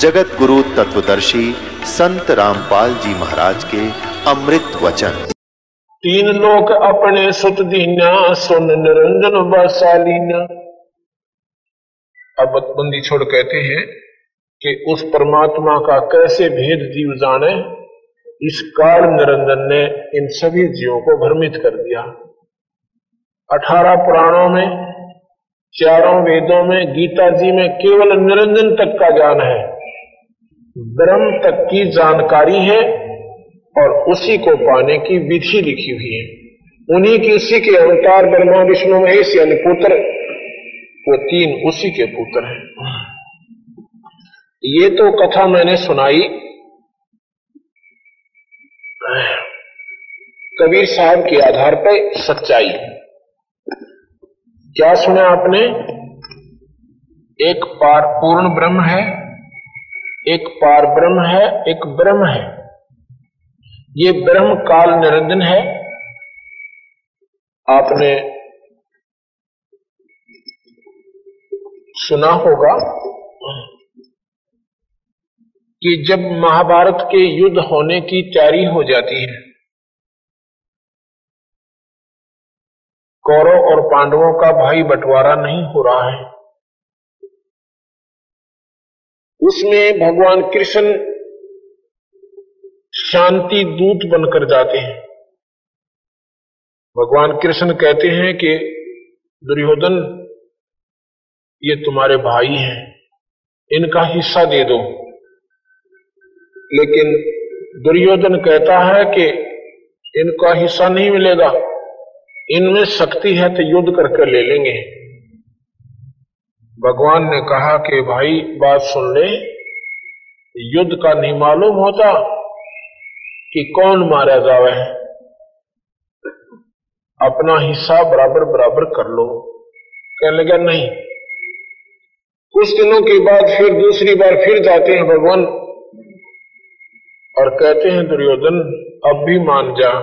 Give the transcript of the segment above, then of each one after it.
जगत गुरु तत्वदर्शी संत रामपाल जी महाराज के अमृत वचन। तीन लोक अपने सुत दीना सुन निरंजन बसालीना अब बंदी छोड़ कहते हैं कि उस परमात्मा का कैसे भेद जीव जाने, इस काल निरंजन ने इन सभी जीवों को भ्रमित कर दिया। अठारह पुराणों में, चारों वेदों में, गीता जी में केवल निरंजन तक का ज्ञान है। ब्रह्म तक की जानकारी है और उसी को पाने की विधि लिखी हुई है। उन्हीं की उसी के अवतार ब्रह्मा विष्णु महेश यानी पुत्र, वो तीन उसी के पुत्र हैं। ये तो कथा मैंने सुनाई। कबीर साहब के आधार पर सच्चाई। क्या सुना आपने? एक पार पूर्ण ब्रह्म है। एक पार ब्रह्म है, एक ब्रह्म है। ये ब्रह्म काल निरंजन है। आपने सुना होगा कि जब महाभारत के युद्ध होने की तैयारी हो जाती है, कौरव और पांडवों का भाई बंटवारा नहीं हो रहा है। उसमें भगवान कृष्ण शांति दूत बनकर जाते हैं। भगवान कृष्ण कहते हैं कि, दुर्योधन, ये तुम्हारे भाई हैं, इनका हिस्सा दे दो। लेकिन दुर्योधन कहता है कि, इनका हिस्सा नहीं मिलेगा, इनमें शक्ति है तो युद्ध करके ले लेंगे। भगवान ने कहा कि भाई, बात सुन ले। युद्ध का नहीं मालूम होता कि कौन मारा जावे। अपना हिस्सा बराबर बराबर कर लो। कहने लगा, नहीं। कुछ दिनों के बाद फिर दूसरी बार फिर जाते हैं भगवान और कहते हैं, दुर्योधन, अब भी मान जा।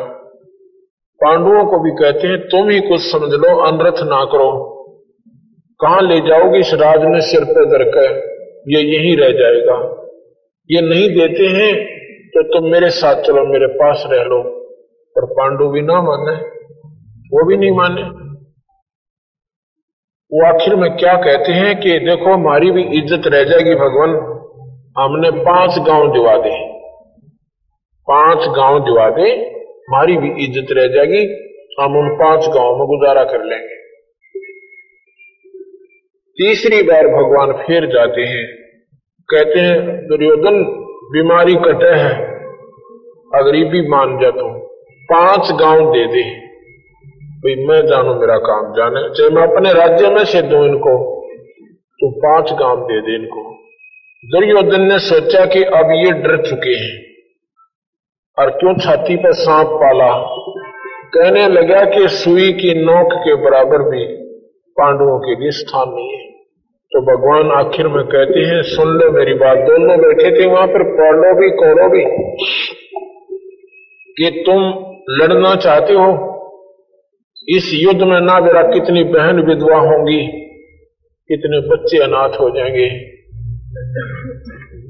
पांडवों को भी कहते हैं, तुम ही कुछ समझ लो, अनरथ ना करो। कहाँ ले जाओगे इस राज में सिर पे कर ये यही रह जाएगा। ये नहीं देते हैं तो तुम मेरे साथ चलो, मेरे पास रह लो। पर पांडु भी ना माने। वो भी नहीं माने। वो आखिर में क्या कहते हैं कि देखो, हमारी भी इज़्ज़त रह जाएगी भगवान। हमने पाँच गाँव दिवा दे। पाँच गाँव दिवा दे, हमारी भी इज़्ज़त रह जाएगी। हम उन पाँच गाँव में गुजारा कर लेंगे। तीसरी बार भगवान फिर जाते हैं। कहते हैं, दुर्योधन, बीमारी कटे है। अगरीबी मान जा तू। पाँच गाँव दे दे। भाई, मैं जानू मेरा काम जाने। चाहे मैं अपने राज्य में से दू इनको। तो पाँच गाँव दे दे इनको। दुर्योधन ने सोचा कि अब ये डर चुके हैं। और क्यों छाती पर सांप पाला? कहने लगा कि सुई की नोक के बराबर भी पांडवों के लिए स्थान नहीं है। तो भगवान आखिर में कहते हैं, सुन लो मेरी बात। दोनों बैठे थे वहाँ पर, पांडव भी, कौरव भी। कि तुम लड़ना चाहते हो? इस युद्ध में ना मेरा कितनी बहन विधवा होंगी, कितने बच्चे अनाथ हो जाएँगे।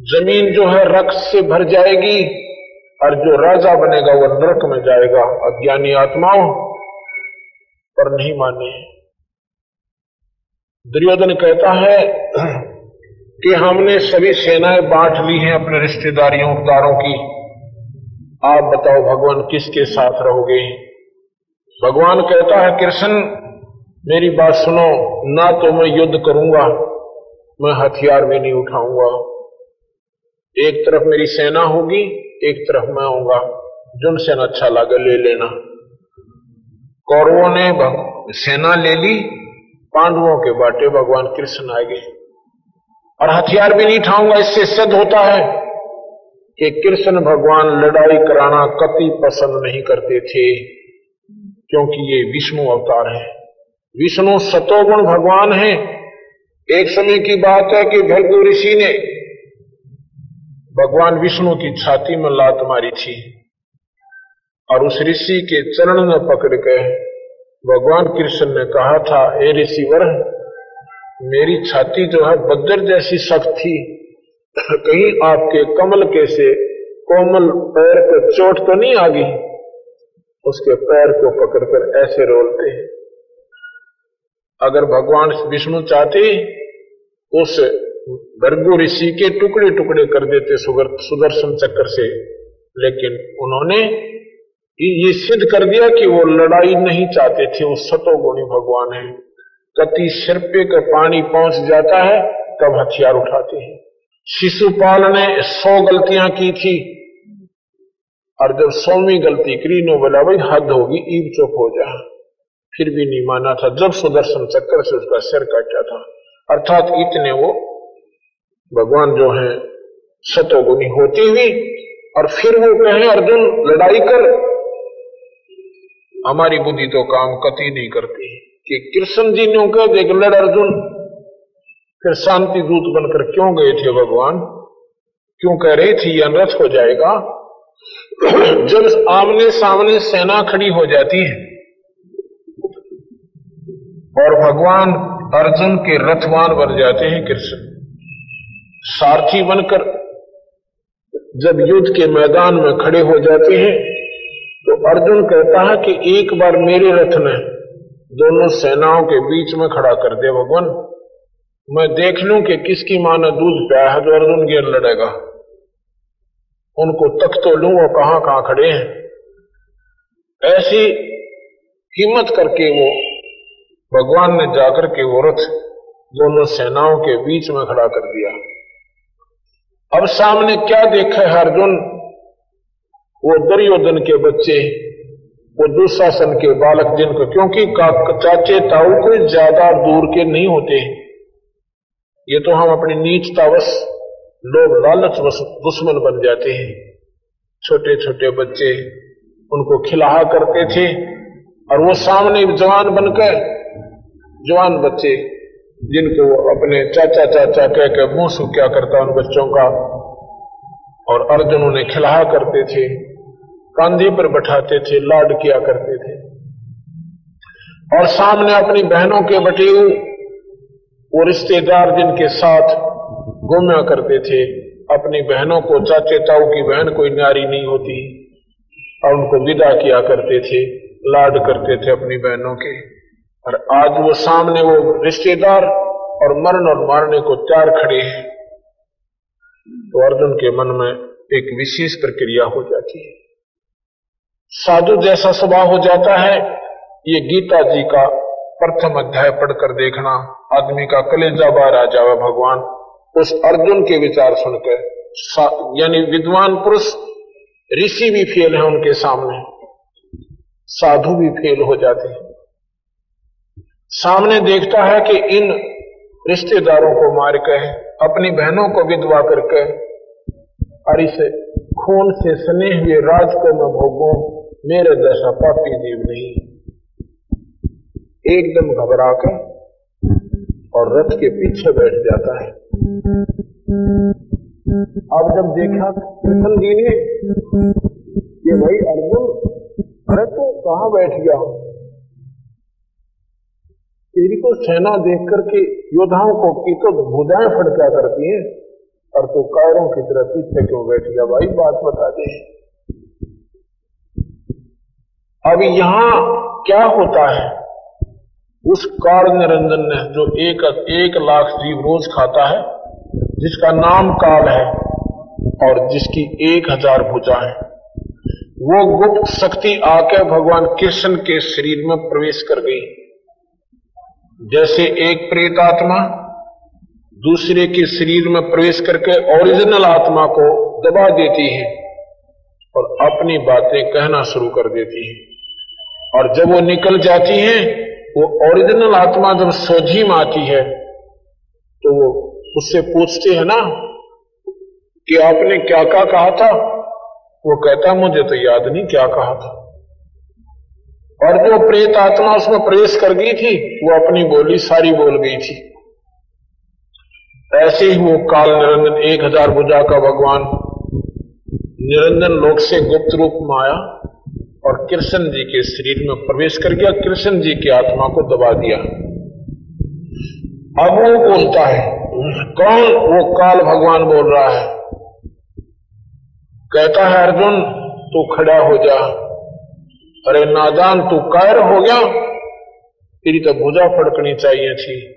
ज़मीन जो है रक्त से भर जाएगी और जो राजा बनेगा वो नरक में जाएगा। अज्ञानी आत्माओं पर नहीं माने। दुर्योधन कहता है, कि हमने सभी सेनाएँ बांट ली हैं अपने रिश्तेदारियों उदारों की। आप बताओ, भगवान किसके साथ रहोगे? भगवान कहता है, कृष्ण, मेरी बात सुनो, ना तो मैं युद्ध करूँगा, मैं हथियार भी नहीं उठाऊँगा। एक तरफ़ मेरी सेना होगी, एक तरफ़ मैं आऊँगा। जुन सेना अच्छा लगे, ले लेना। कौरवों ने सेना ले ली पांडवों के बाटे भगवान कृष्ण आ गए। और हथियार भी नहीं ठाऊँगा इससे सिद्ध होता है कि कृष्ण भगवान लड़ाई कराना कति पसंद नहीं करते थे, क्योंकि ये विष्णु अवतार है। विष्णु सतोगुण भगवान है। एक समय की बात है कि भृगु ऋषि ने भगवान विष्णु की छाती में लात मारी थी, और उस ऋषि के चरण में पकड़ के भगवान कृष्ण ने कहा था, ए ऋषिवर, मेरी छाती जो है बद्र जैसी सख्त थी। कहीं आपके कमल के से कोमल पैर को चोट तो नहीं आ गई? उसके पैर को पकड़कर ऐसे रोलते हैं। अगर भगवान विष्णु चाहते, उस भर्गु ऋषि के टुकड़े टुकड़े कर देते सुदर्शन चक्र से। लेकिन उन्होंने ये सिद्ध कर दिया कि वो लड़ाई नहीं चाहते थे, वो सतोगुणी भगवान है। कति सिर पे का पानी पहुँच जाता है, तब हथियार उठाते हैं। शिशुपाल ने सौ गलतियाँ की थी। और जब सौवीं गलती करी, नो बोला, भाई, हद होगी ईब चुप हो जा। फिर भी नहीं माना था। जब सुदर्शन चक्कर से उसका सिर काटा था, अर्थात इतने वो भगवान जो है सतोगुनी होती हुई, और फिर वो कहे, अर्जुन, लड़ाई कर। हमारी बुद्धि तो काम कति नहीं करती कि कृष्ण जी ने कह देख लड़ अर्जुन। फिर शांति दूत बनकर क्यों गए थे भगवान? क्यों कह रहे थे अनर्थ हो जाएगा। जब आमने सामने सेना खड़ी हो जाती है, और भगवान अर्जुन के रथवान बन जाते हैं कृष्ण। सारथी बनकर जब युद्ध के मैदान में खड़े हो जाते हैं अर्जुन कहता है कि एक बार मेरे रथ ने दोनों सेनाओं के बीच में खड़ा कर दे भगवान। मैं देख लू कि किसकी माँ ने दूध पिया है जो अर्जुन गेर लड़ेगा। उनको तक तो लू वो कहाँ कहाँ खड़े हैं। ऐसी हिम्मत करके वो भगवान ने जाकर के वो रथ दोनों सेनाओं के बीच में खड़ा कर दिया। अब सामने क्या देखा है अर्जुन? वो दुर्योधन के बच्चे, वो दुशासन के बालक जिनको, क्योंकि चाचे ताऊ कोई ज़्यादा दूर के नहीं होते। ये तो हम अपनी नीचतावश, लोग लालचवश, दुश्मन बन जाते हैं। छोटे छोटे बच्चे उनको खिलाहा करते थे, और वो सामने जवान बनकर, जवान बच्चे जिनको अपने चाचा चाचा कह के मुँह सु क्या करता उन बच्चों का? और अर्जुन उन्हें खिलाहा करते थे। कांधे पर बैठाते थे लाड किया करते थे। और सामने अपनी बहनों के बटे वो रिश्तेदार जिनके साथ घूमा करते थे, अपनी बहनों को चाचे ताऊ की बहन कोई नारी नहीं होती, और उनको विदा किया करते थे, लाड करते थे अपनी बहनों के। और आज वो सामने वो रिश्तेदार और मरण और मारने को तैयार खड़े हैं। तो अर्जुन के मन में एक विशेष प्रक्रिया हो जाती है। साधु जैसा स्वभाव हो जाता है। ये गीता जी का प्रथम अध्याय पढ़कर देखना, आदमी का कलेजा बाहर आ जावे भगवान। उस अर्जुन के विचार सुनकर यानी विद्वान पुरुष, ऋषि भी फेल है उनके सामने। साधु भी फेल हो जाते हैं। सामने देखता है कि इन रिश्तेदारों को मार के अपनी बहनों को विधवा करके, और इसे खून से सने हुए राज को मैं भोगू। मेरे जैसा पापी जीव नहीं। एकदम घबरा कर और रथ के पीछे बैठ जाता है। अब जब देखा कृष्ण जी ने कि भाई अर्जुन, अरे तो कहा बैठ गया तेरी को सेना देख करके योद्धाओं को की तो भुजाएँ फटका करती हैं और तो कायरों की तरह पीछे क्यों बैठ गया? भाई बात बता दे। अब यहाँ क्या होता है? उस काल निरंजन ने जो एक एक लाख जीव रोज खाता है, जिसका नाम काल है और जिसकी एक हज़ार भुजा है, वो गुप्त शक्ति आके भगवान कृष्ण के शरीर में प्रवेश कर गई। जैसे एक प्रेत आत्मा दूसरे के शरीर में प्रवेश करके ओरिजिनल आत्मा को दबा देती है और अपनी बातें कहना शुरू कर देती है। और जब वो निकल जाती हैं, वो ओरिजिनल आत्मा जब सोझी में आती है तो वो उससे पूछते हैं ना, कि आपने क्या क्या कहा था? वो कहता, मुझे तो याद नहीं क्या कहा था। और जो प्रेत आत्मा उसमें प्रवेश कर गई थी, वो अपनी बोली सारी बोल गई थी। ऐसे ही वो काल निरंजन, एक हज़ार भुजा का भगवान निरंजन लोक से गुप्त रूप में आया। और कृष्ण जी के शरीर में प्रवेश कर गया, कृष्ण जी की आत्मा को दबा दिया। अब वो बोलता है, कौन वो काल भगवान बोल रहा है? कहता है, अर्जुन, तू खड़ा हो जा। अरे नादान, तू कायर हो गया? तेरी तो भुजा फड़कनी चाहिए थी।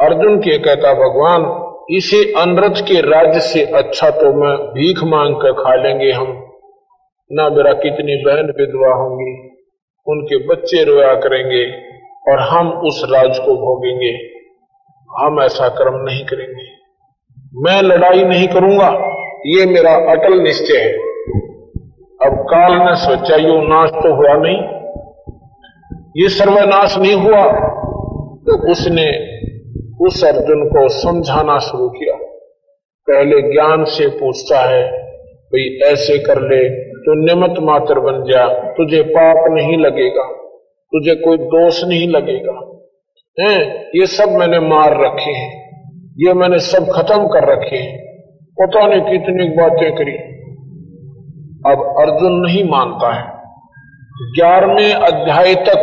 अर्जुन के कहता, भगवान, इसे अनरथ के राज्य से अच्छा तो मैं भीख मांग कर खा लेंगे हम। ना मेरा कितनी बहन विधवा होंगी, उनके बच्चे रोया करेंगे और हम उस राज को भोगेंगे। हम ऐसा कर्म नहीं करेंगे। मैं लड़ाई नहीं करूँगा, ये मेरा अटल निश्चय है। अब काल ने सोचा यू नाश तो हुआ नहीं। ये सर्वनाश नहीं हुआ तो उसने उस अर्जुन को समझाना शुरू किया। पहले ज्ञान से पूछता है, भाई ऐसे कर ले तो निमित मात्र बन जा। तुझे पाप नहीं लगेगा। तुझे कोई दोष नहीं लगेगा। हैं? ये सब मैंने मार रखे हैं। ये मैंने सब खत्म कर रखे हैं। पता नहीं कितनी बातें करी। अब अर्जुन नहीं मानता है। ग्यारहवें अध्याय तक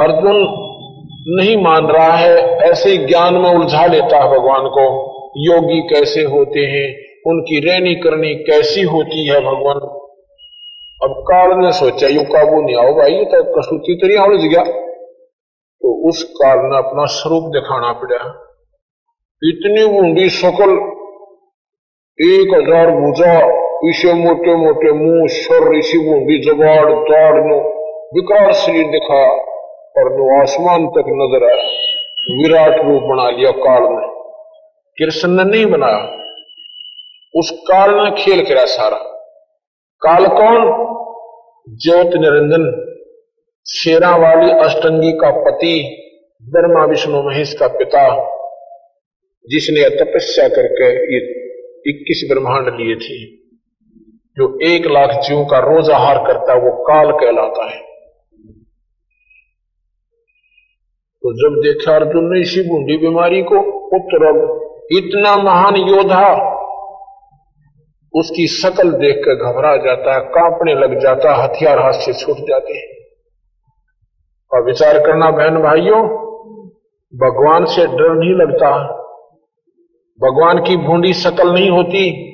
अर्जुन नहीं मान रहा है। ऐसे ज्ञान में उलझा लेता है भगवान को। योगी कैसे होते हैं? उनकी रहनी करनी कैसी होती है भगवान? अब काल ने सोचा, यू काबू नहीं आओ भाई तो कसूती तरिया उलझ गया। तो उस काल ने अपना स्वरूप दिखाना पड़ा। इतनी ऊंडी शकल, एक हज़ार भूजा, इसे मोटे मोटे मुँह शर ऋषि बूंदी जबाड़ दाड़ नो विकराल शरीर दिखा और नो आसमान तक नज़र आया। विराट रूप बना लिया काल ने। कृष्ण ने नहीं बनाया। उस काल ने खेल करा सारा। काल कौन? ज्योत निरंजन, शेरा वाली अष्टंगी का पति, ब्रह्मा विष्णु महेश का पिता, जिसने तपस्या करके ये इक्कीस ब्रह्मांड लिए थे। जो एक लाख जीवों का रोज आहार करता है, वो काल कहलाता है। तो जब देखा अर्जुन ने इसी बूंदी बीमारी को पुत्र इतना महान योद्धा उसकी शकल देखकर घबरा जाता है, कांपने लग जाता है, हथियार हाथ से छूट जाते हैं। और विचार करना, बहन भाइयों, भगवान से डर नहीं लगता। भगवान की भूडी शकल नहीं होती,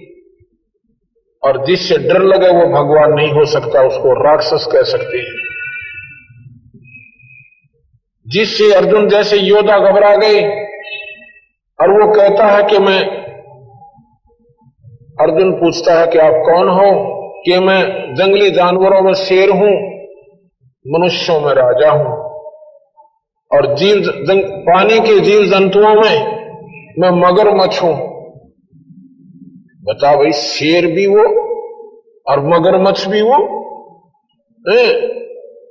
और जिससे डर लगे वो भगवान नहीं हो सकता, उसको राक्षस कह सकते हैं। जिससे अर्जुन जैसे योद्धा घबरा गए, और वो कहता है कि मैं अर्जुन पूछता है कि आप कौन हो? कि मैं जंगली जानवरों में शेर हूँ, मनुष्यों में राजा हूँ। और जीव पानी के जीव जंतुओं में मैं मगरमच्छ हूँ। बता भाई, शेर भी वो और मगरमच्छ भी वो?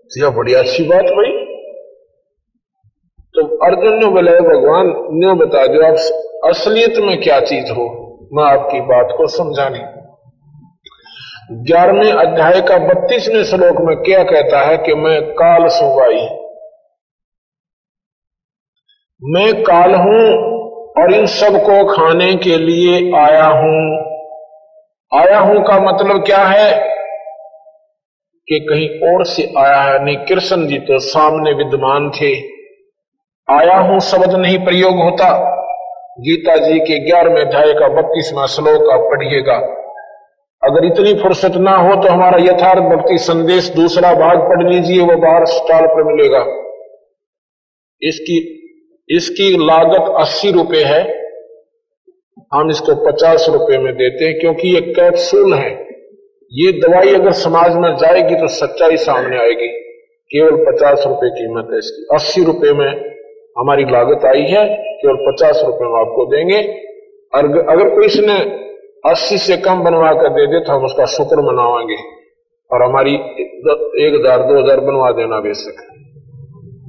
तो यह बड़ी अच्छी बात भाई। तो अर्जुन ने बोला भगवान ने बता दो आप असलियत में क्या चीज़ हो? मैं आपकी बात को समझाने। ग्यारहवें अध्याय का बत्तीसवें श्लोक में क्या कहता है कि मैं काल सुबाई मैं काल हूँ और इन सबको खाने के लिए आया हूँ। आया हूँ का मतलब क्या है? कि कहीं और से आया है। नहीं, कृष्ण जी तो सामने विद्यमान थे। आया हूँ शब्द नहीं प्रयोग होता। गीता जी के ग्यारहवें अध्याय का बत्तीसवा श्लोक आप पढ़िएगा। अगर इतनी फुर्सत ना हो तो हमारा यथार्थ भक्ति संदेश दूसरा भाग पढ़ लीजिए, वो बाहर स्टॉल पर मिलेगा। इसकी इसकी लागत अस्सी रुपए है। हम इसको पचास रुपए में देते हैं, क्योंकि ये कैप्सूल है। ये दवाई अगर समाज में जाएगी तो सच्चाई सामने आएगी। केवल पचास रुपए कीमत है इसकी। अस्सी रुपए में हमारी लागत आई है, केवल पचास रुपए में आपको देंगे। और अगर कोई इसने अस्सी से कम बनवा कर दे दे तो हम उसका शुक्र मनावाएँगे और हमारी एक हज़ार, दो हज़ार बनवा देना बेशक।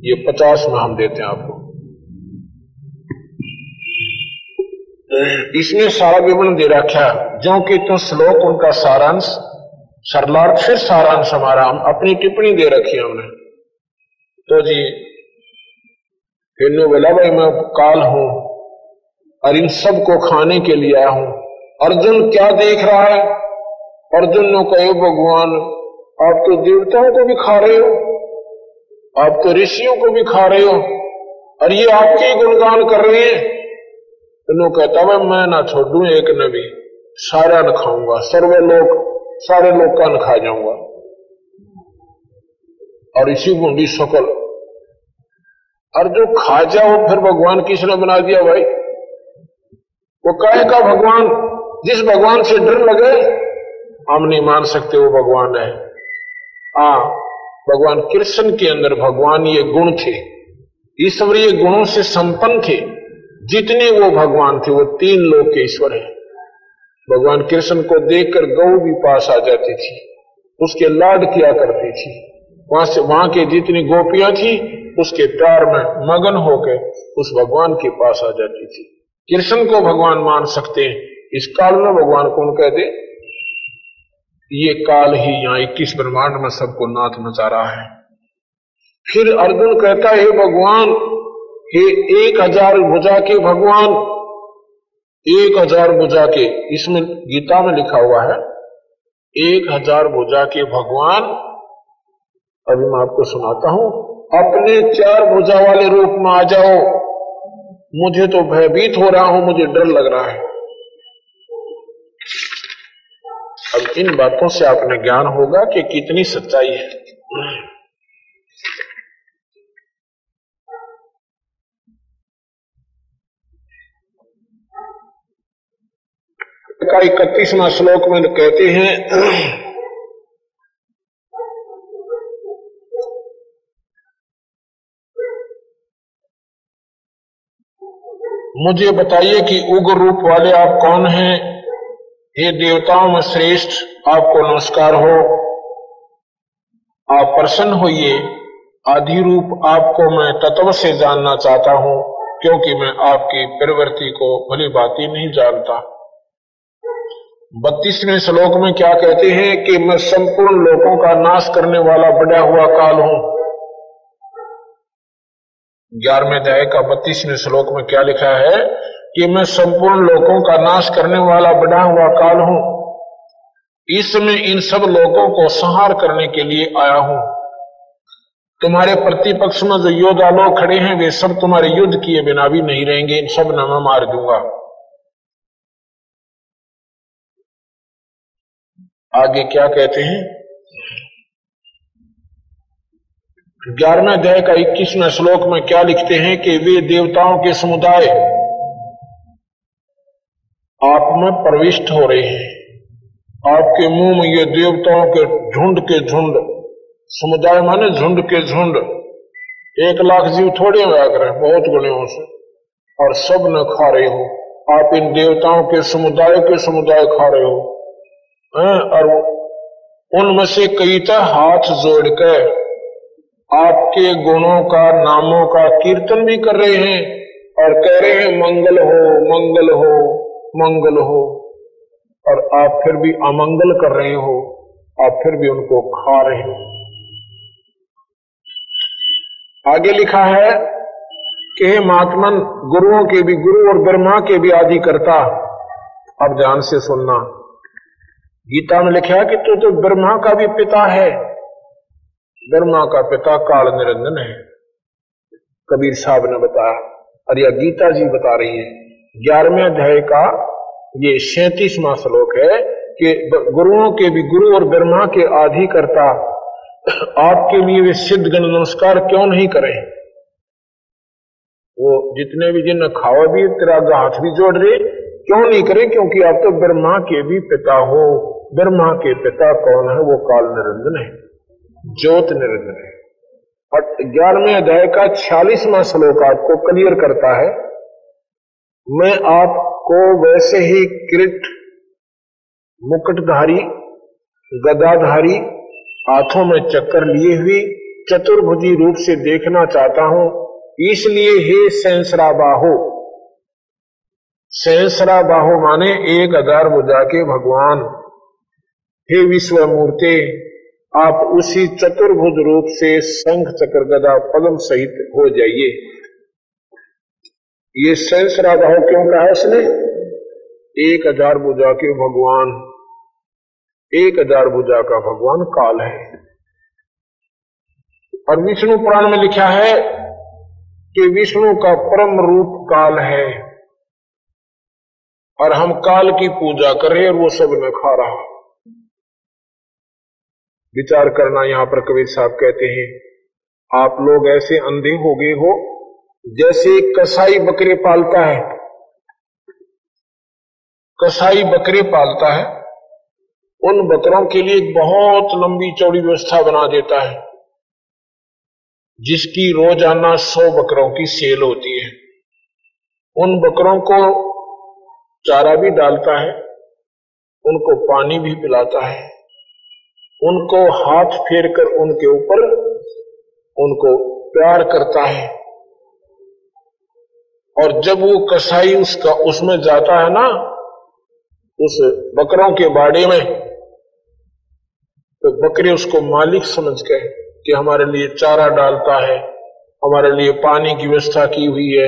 ये पचास में हम देते हैं आपको। इसमें सारा विवरण दे रखा जो कि तो श्लोक उनका सारांश, सरलार्थ फिर सारांश हमारा। हम अपनी टिप्पणी दे रखी हमने। तो जी फिर बोला भाई मैं काल हूँ और इन सबको खाने के लिए आया हूँ। अर्जुन क्या देख रहा है? अर्जुन ने कहे भगवान, आप तो देवताओं को भी खा रहे हो, आप तो ऋषियों को भी खा रहे हो और ये आपके गुणगान कर रहे हैं। तो कहता है मैं ना छोड़ू, एक नबी सारा न खाऊँगा, सर्वे लोग सारे लोग का न खा जाऊँगा। और इसी गुंडी सकल और जो खा जाओ, फिर भगवान किसने बना दिया भाई? वो कहे का भगवान? जिस भगवान से डर लगे, हम नहीं मान सकते वो भगवान है। आ भगवान कृष्ण के अंदर भगवान ये गुण थे। ईश्वरीय गुणों से संपन्न थे। जितने वो भगवान थे, वो तीन लोग के ईश्वर है। भगवान कृष्ण को देखकर गौ भी पास आ जाती थी। उसके लाड किया करती थी। वहाँ से, वहाँ के जितनी गोपियाँ थी उसके प्यार में मगन होकर उस भगवान के पास आ जाती थी। कृष्ण को भगवान मान सकते हैं। इस काल में भगवान कौन कहते ये काल ही यहाँ इक्कीस ब्रह्मांड में सबको नाथ मचा रहा है। फिर अर्जुन कहता, है भगवान, हे एक हज़ार भुजा के भगवान, एक हज़ार भुजा के। इसमें गीता में लिखा हुआ है, एक हज़ार भुजा के भगवान। अभी मैं आपको सुनाता हूँ। अपने चार भुजा वाले रूप में आ जाओ। मुझे तो भयभीत हो रहा हूँ, मुझे डर लग रहा है। अब इन बातों से आपने ज्ञान होगा कि कितनी सच्चाई है। का इकतीसवा श्लोक में कहते हैं मुझे बताइए कि उग्र रूप वाले आप कौन हैं? हे देवताओं में श्रेष्ठ, आपको नमस्कार हो। आप प्रसन्न होइए। आदि रूप आपको मैं तत्व से जानना चाहता हूँ, क्योंकि मैं आपकी प्रवृत्ति को भली बाती नहीं जानता। बत्तीसवें श्लोक में क्या कहते हैं कि मैं संपूर्ण लोगों का नाश करने वाला बड़ा हुआ काल हूँ। ग्यारहवें अध्याय का बत्तीसवें श्लोक में क्या लिखा है कि मैं संपूर्ण लोगों का नाश करने वाला बड़ा हुआ काल हूँ। इस समय इन सब लोगों को संहार करने के लिए आया हूँ। तुम्हारे प्रतिपक्ष में जो योद्धा लोग खड़े हैं, वे सब तुम्हारे युद्ध किए बिना भी नहीं रहेंगे। इन सब न मैं मार दूँगा। आगे क्या कहते हैं? ग्यारहवें अध्याय का इक्कीसवें श्लोक में क्या लिखते हैं कि वे देवताओं के समुदाय आप में प्रविष्ट हो रहे हैं। आपके मुँह में ये देवताओं के झुंड के झुंड, समुदाय माने झुंड के झुंड। एक लाख जीव थोड़े में आकर बहुत गुणियों से, और सब न खा रहे हो। आप इन देवताओं के समुदाय के समुदाय खा रहे हो। और उनमें से कई हाथ जोड़ कर आपके गुणों का, नामों का कीर्तन भी कर रहे हैं और कह रहे हैं, मंगल हो मंगल हो मंगल हो। और आप फिर भी अमंगल कर रहे हो, आप फिर भी उनको खा रहे हो। आगे लिखा है कि हे महात्मन, गुरुओं के भी, गुरु और ब्रह्मा के भी आदि करता, अब ध्यान से सुनना। गीता में लिखा है कि तू तो ब्रह्मा का भी पिता है। ब्रह्मा का पिता काल निरंजन है। कबीर साहब ने बताया, और यह गीता जी बता रही है, ग्यारहवें अध्याय का ये सैतीसवा श्लोक है कि गुरुओं के भी गुरु और ब्रह्मा के आधि करता आपके लिए वे सिद्ध गण नमस्कार क्यों नहीं करें? वो जितने भी जिन खावा भी, तेरा हाथ भी जोड़ रहे क्यों नहीं करें? क्योंकि आप तो ब्रह्मा के भी पिता हो। ब्रह्मा के पिता कौन है? वो काल निरंजन है। ज्योत निरंजन है। और ग्यारहवें अध्याय का छियालीसवा श्लोक आपको क्लियर करता है। मैं आपको वैसे ही कृट मुकुटधारी, गदाधारी, हाथों में चक्कर लिए हुई चतुर्भुजी रूप से देखना चाहता हूँ, इसलिए हे सैंसरा बाहो सहसरा बाहो माने एक हज़ार बुझा के भगवान। हे विश्व मूर्ति आप उसी चतुर्भुज रूप से संघ चक्र गदा पदम सहित हो जाइए। ये सहसरा बाहो क्यों कहा उसने एक हज़ार बुझा के भगवान, एक हज़ार बुझा का भगवान काल है। और विष्णु पुराण में लिखा है कि विष्णु का परम रूप काल है। और हम काल की पूजा कर रहे और वो सब न खा रहा। विचार करना यहाँ पर कबीर साहब कहते हैं, आप लोग ऐसे अंधे हो गए हो, जैसे कसाई बकरे पालता है। कसाई बकरे पालता है, उन बकरों के लिए बहुत लंबी चौड़ी व्यवस्था बना देता है, जिसकी रोज़ाना सौ बकरों की सेल होती है। उन बकरों को चारा भी डालता है, उनको पानी भी पिलाता है। उनको हाथ फेर कर उनके ऊपर उनको प्यार करता है। और जब वो कसाई उसका उसमें जाता है ना, उस बकरों के बाड़े में तो बकरे उसको मालिक समझ के कि हमारे लिए चारा डालता है, हमारे लिए पानी की व्यवस्था की हुई है,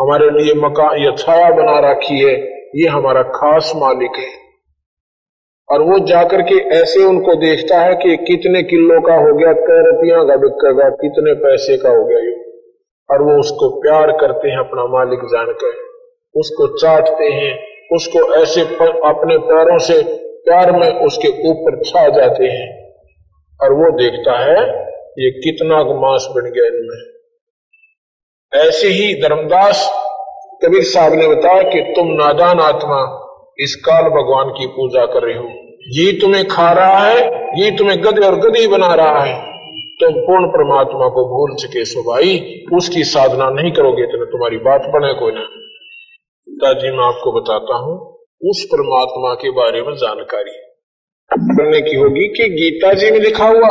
हमारे लिए मकान या छाया बना रखी है, ये हमारा खास मालिक है। और वो जाकर के ऐसे उनको देखता है कि कितने किलो का हो गया कै रुपया का बिकेगा कितने पैसे का हो गया ये। और वो उसको प्यार करते हैं, अपना मालिक जानकर। उसको चाटते हैं, उसको ऐसे अपने पैरों से प्यार में उसके ऊपर छा जाते हैं। और वो देखता है, ये कितना मांस बन गया इनमें। ऐसे ही धर्मदास कबीर साहब ने बताया कि तुम नादान आत्मा इस काल भगवान की पूजा कर रहे हो। ये तुम्हें खा रहा है, ये तुम्हें गद और गदी बना रहा है। तुम पूर्ण परमात्मा को भूल चुके सो भाई। उसकी साधना नहीं करोगे तो तुम्हारी बात बने कोई ना। दादी, मैं आपको बताता हूँ, उस परमात्मा के बारे में जानकारी। करने की होगी कि गीता जी में लिखा हुआ,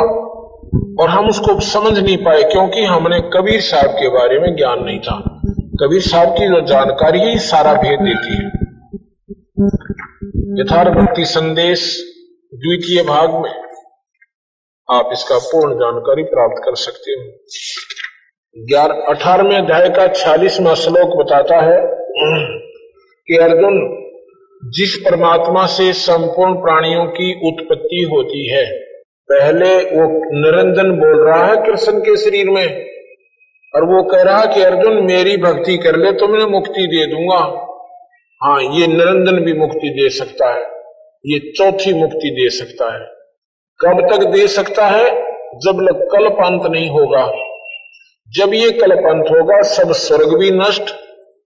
और हम उसको समझ नहीं पाए क्योंकि हमने कबीर साहब के बारे में ज्ञान नहीं था कबीर साहब की जो जानकारी है सारा भेद देती है। यथार्थ भक्ति संदेश द्वितीय भाग में आप इसका पूर्ण जानकारी प्राप्त कर सकते हो। ग्यारह अठारहवें अध्याय का छियालीसवा श्लोक बताता है कि अर्जुन, जिस परमात्मा से संपूर्ण प्राणियों की उत्पत्ति होती है, पहले वो निरंजन बोल रहा है कृष्ण के शरीर में, और वो कह रहा कि अर्जुन, मेरी भक्ति कर ले तो मैं मुक्ति दे दूँगा। हाँ ये निरंजन भी मुक्ति दे सकता है, ये चौथी मुक्ति दे सकता है। कब तक दे सकता है? जब कल्प अंत नहीं होगा। जब ये कल्प अंत होगा, सब स्वर्ग भी नष्ट,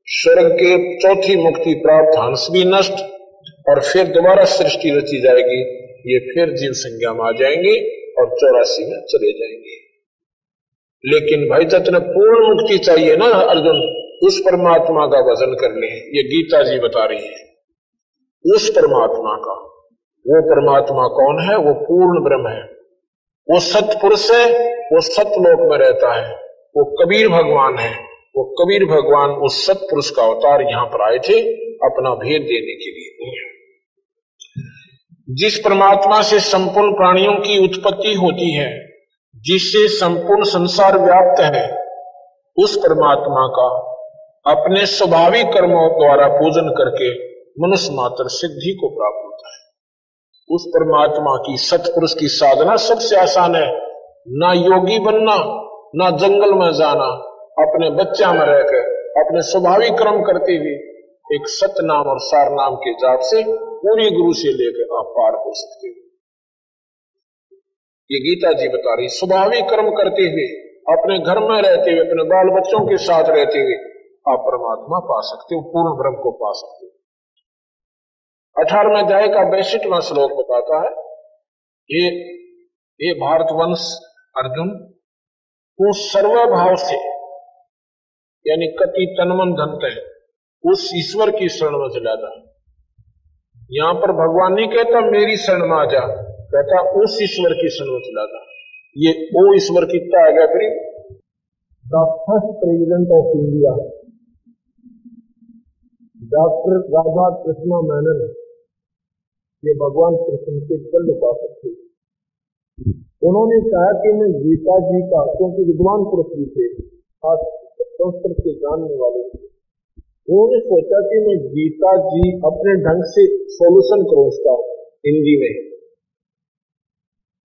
स्वर्ग के चौथी मुक्ति प्राप्त हंस भी नष्ट, और फिर दोबारा सृष्टि रची जाएगी। ये फिर जीव संज्ञा में आ जाएँगे और चौरासी में चले जाएँगे। लेकिन भाई जितने पूर्ण मुक्ति चाहिए ना अर्जुन उस परमात्मा का वज़न कर ले ये गीता जी बता रही है। उस परमात्मा का। वो परमात्मा कौन है? वो पूर्ण ब्रह्म है। वो सतपुरुष है, वो सतलोक में रहता है। वो कबीर भगवान है। वो कबीर भगवान उस सतपुरुष का अवतार यहाँ पर आए थे अपना भेद देने के लिए जिस परमात्मा से संपूर्ण प्राणियों की उत्पत्ति होती है, जिससे संपूर्ण संसार व्याप्त है, उस परमात्मा का अपने स्वाभाविक कर्मों द्वारा पूजन करके मनुष्य मात्र सिद्धि को प्राप्त होता है। उस परमात्मा की सतपुरुष की साधना सबसे आसान है। ना योगी बनना, ना जंगल में जाना, अपने बच्चा में रहकर, अपने स्वाभाविक कर्म करते हुए एक सत नाम और सार नाम के जाप से पूरी गुरु से लेकर आप पार हो सकते हो। ये गीता जी बता रही स्वाभाविक कर्म करते हुए, अपने घर में रहते हुए, अपने बाल बच्चों के साथ रहते हुए आप परमात्मा पा सकते हो, पूर्ण ब्रह्म को पा सकते हो। अठारहवें अध्याय का बैसठवा श्लोक बताता है ये ये भारतवंश, अर्जुन, तू सर्वभाव से, यानी कति तनमन धनत है, उस ईश्वर की शरण में चला जा। यहाँ पर भगवान नहीं कहता, मेरी शरण में आ जा, कहता, उस ईश्वर की संरचना था ये ओ ईश्वर कितना आ गया फिर the first president of India doctor Radha Krishna Menon ये भगवान कृष्ण के कल उपासक थे। उन्होंने कहा कि मैं गीता जी का, क्योंकि विद्वान पुरुष भी थे खास संस्कृत के जानने वाले थे। उन्होंने सोचा कि मैं गीता जी अपने ढंग से सोल्यूशन करूँ उसका हिंदी में।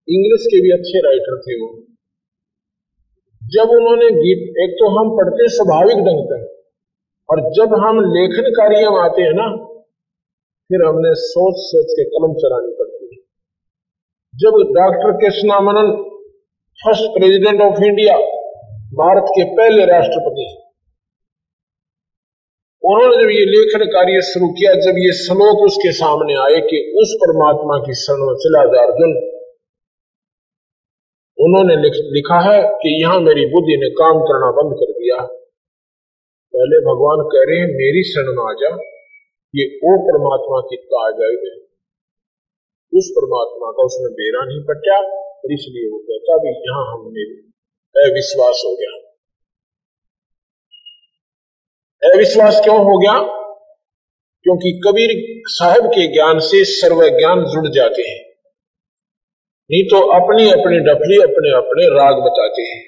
इंग्लिश के भी अच्छे राइटर थे वो। जब उन्होंने गीत, एक तो हम पढ़ते स्वाभाविक ढंग से। और जब हम लेखन कार्य में आते हैं ना, फिर हमने सोच सोच के कलम चलानी पड़ती है। जब doctor Krishnamanan first president of India, Bharat के पहले राष्ट्रपति उन्होंने जब ये लेखन कार्य शुरू किया, जब ये श्लोक उसके सामने आए कि उस परमात्मा की शरण चला जा अर्जुन, उन्होंने लिखा है कि यहाँ मेरी बुद्धि ने काम करना बंद कर पहले भगवान कह रहे हैं, मेरी शरण आ जा। ये ओ परमात्मा की ताजाब है। उस परमात्मा का उसमें बेरा नहीं पटा, और इसलिए वो कहता भी, यहाँ हमने अविश्वास हो गया। अविश्वास क्यों हो गया? क्योंकि कबीर साहब के ज्ञान से सर्व ज्ञान जुड़ जाते हैं। नहीं तो अपनी अपनी डफली अपने अपने राग बताते हैं।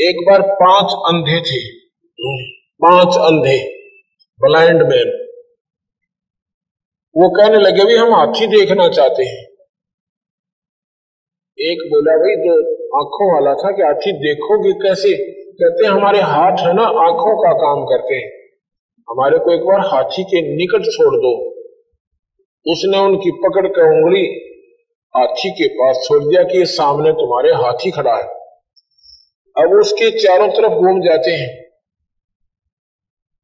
एक बार पाँच अंधे थे। पाँच अंधे। ब्लाइंड मैन वो कहने लगे भी हम हाथी देखना चाहते हैं। एक बोला भाई जो आँखों वाला था कि हाथी देखोगे कैसे? कहते हमारे हाथ है ना, आँखों का काम करते हैं। हमारे को एक बार हाथी के निकट छोड़ दो। उसने उनकी पकड़ कर उंगली हाथी के पास छोड़ दिया कि सामने तुम्हारे हाथी खड़ा है। अब उसके चारों तरफ़ घूम जाते हैं।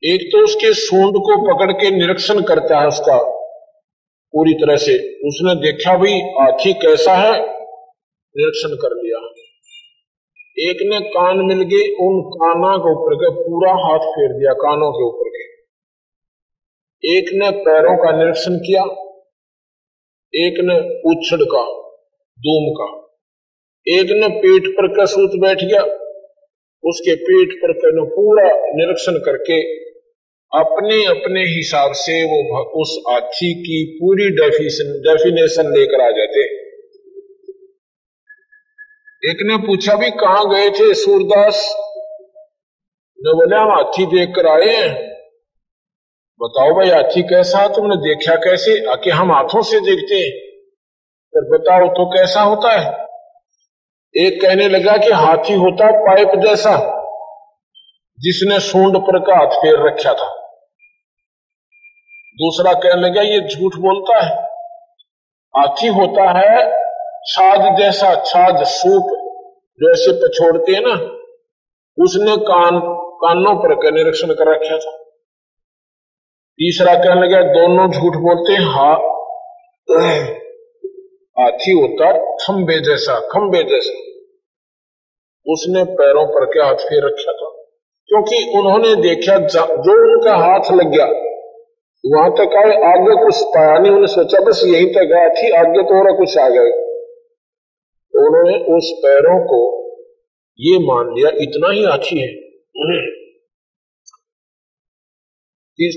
एक तो उसके सूंड को पकड़ के निरीक्षण करता है उसका। पूरी तरह से उसने देखा भी हाथी कैसा है? निरीक्षण कर लिया। एक ने कान मिल गए, उन काना के ऊपर के पूरा हाथ फेर दिया, कानों के ऊपर के। एक ने पैरों का निरीक्षण किया, एक ने उछड़ का, दूम का। एक ने पेट पर कसूत बैठ गया उसके पेट पर कहना पूरा निरीक्षण करके अपने अपने हिसाब से वो उस हाथी की पूरी डेफिनेशन डेफिनेशन लेकर आ जाते। एक ने पूछा भी कहा गए थे सूरदास? ने बोले, हम हाथी देख कर आए हैं। बताओ भाई, हाथी कैसा तुमने देखा कैसे? आके हम हाथों से देखते हैं। फिर बताओ तो कैसा होता है? एक कहने लगा कि हाथी होता पाइप जैसा, जिसने सूंड पर का हाथ फेर रखा था। दूसरा कहने लगा, ये झूठ बोलता है। हाथी होता है छाज जैसा छाज सूप जो ऐसे पछोड़ते हैं ना, उसने कान, कानों पर का निरीक्षण कर रखा था। तीसरा कहने लगा, दोनों झूठ बोलते हैं, हा। हाथी होता खंबे जैसा खंबे जैसा। उसने पैरों पर के हाथ फेर रखा था? क्योंकि उन्होंने देखा जो उनका हाथ लग गया, वहाँ तक आए, आगे कुछ पाया नहीं, उन्होंने सोचा, बस यहीं तक आया थी आगे तो और कुछ आ गए उन्होंने उस पैरों को, ये मान लिया, इतना ही हाथी है उन्हें।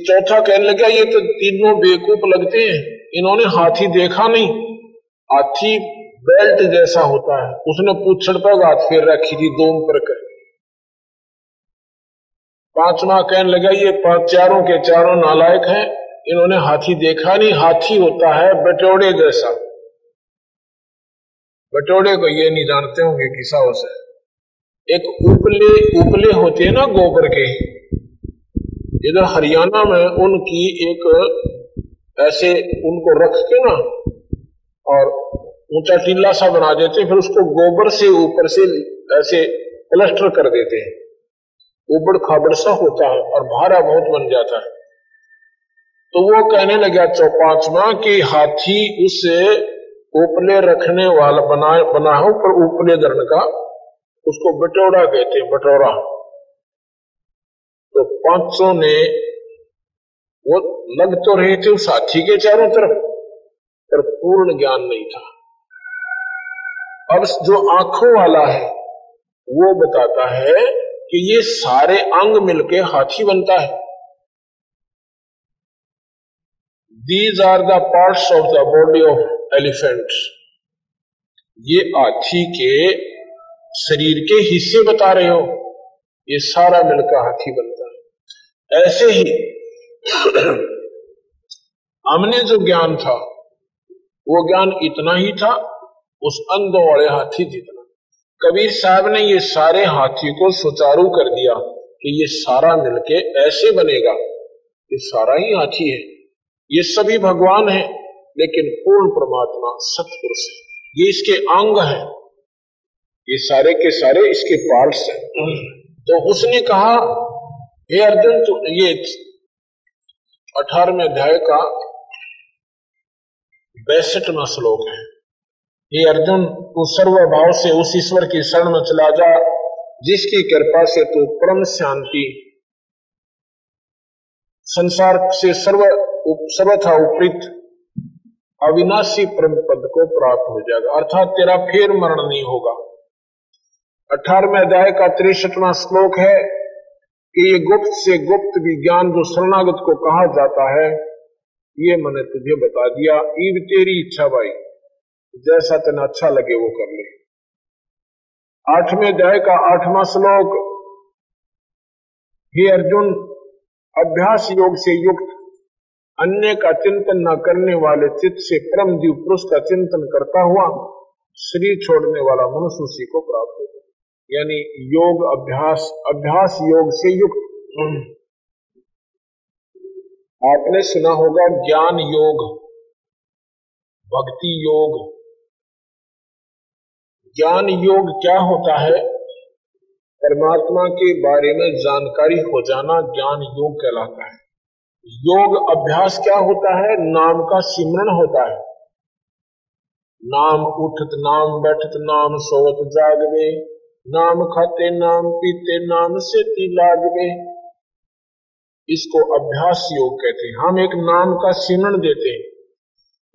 चौथा कहने लगा, ये तो तीनों बेकूफ लगते हैं, इन्होंने हाथी देखा नहीं। हाथी बेल्ट जैसा होता है। उसने पूछड़ पर हाथ फेर रखी थी, दोम पर कर। पांचवा कहने लगा, ये चारों के चारों नालायक हैं। इन्होंने हाथी देखा नहीं। हाथी होता है बटोड़े जैसा। बटोड़े को ये नहीं जानते होंगे किसा से। एक उपले उपले होते हैं ना गोबर के। इधर हरियाणा में उनकी एक ऐसे उनको रख के ना और ऊँचा टीला सा बना देते फिर उसको गोबर से ऊपर से ऐसे प्लस्टर कर देते हैं। उबड़ खाबड़ सा होता है और भारा बहुत बन जाता है। तो वो कहने लगा चौपांचवा कि हाथी उस उपले रखने वाला बना बना हो, पर उपले दरण का उसको बटोरा कहते हैं, बटोरा। तो पाँचों ने वो लग तो रहे थे उस हाथी के चारों तरफ़ पूर्ण ज्ञान नहीं था। अब जो आँखों वाला है, वो बताता है कि ये सारे अंग मिलके हाथी बनता है। These are the parts of the body of elephant ये हाथी के शरीर के हिस्से बता रहे हो। ये सारा मिलकर हाथी बनता है। ऐसे ही हमने जो ज्ञान था वो ज्ञान इतना ही था, उस अंधों वाले हाथी जितना। कबीर साहब ने ये सारे हाथी को सुचारू कर दिया कि ये सारा मिलके ऐसे बनेगा। ये सारा ही हाथी है। ये सभी भगवान है, लेकिन पूर्ण परमात्मा सतपुरुष है। ये इसके अंग है। ये सारे के सारे इसके पार्ट्स हैं। तो उसने कहा, हे अर्जुन ये अठारहवें अध्याय का बैसठवा श्लोक है। हे अर्जुन तू सर्वभाव से उस ईश्वर की शरण में चला जा, जिसकी कृपा से तू परम शांति। संसार से सर्व सर्वथा उपरीत अविनाशी परम पद को प्राप्त हो जाएगा। अर्थात तेरा फिर मरण नहीं होगा। अठारहवें अध्याय का तिरसठवा श्लोक है कि ये गुप्त से गुप्त विज्ञान जो शरणागत को कहा जाता है ये मैंने तुझे बता दिया ईब तेरी इच्छा भाई। जैसा तेना अच्छा लगे वो कर ले। आठवें अध्याय का आठवां श्लोक। हे अर्जुन, अभ्यास योग से युक्त, अन्य का चिंतन न करने वाले चित्त से परम जीव पुरुष का चिंतन करता हुआ शरीर छोड़ने वाला मनुष्य उसी को प्राप्त हो यानी योग अभ्यास अभ्यास योग से युक्त। आपने सुना होगा ज्ञान योग, भक्ति योग। ज्ञान योग क्या होता है? परमात्मा के बारे में जानकारी हो जाना ज्ञान योग कहलाता है। योग अभ्यास क्या होता है? नाम का सिमरण होता है। नाम उठत, नाम बैठत, नाम सोवत, जागवे। नाम खाते, नाम पीते, नाम से लागवे। इसको अभ्यास योग कहते हैं। हम एक नाम का सिमरण देते हैं।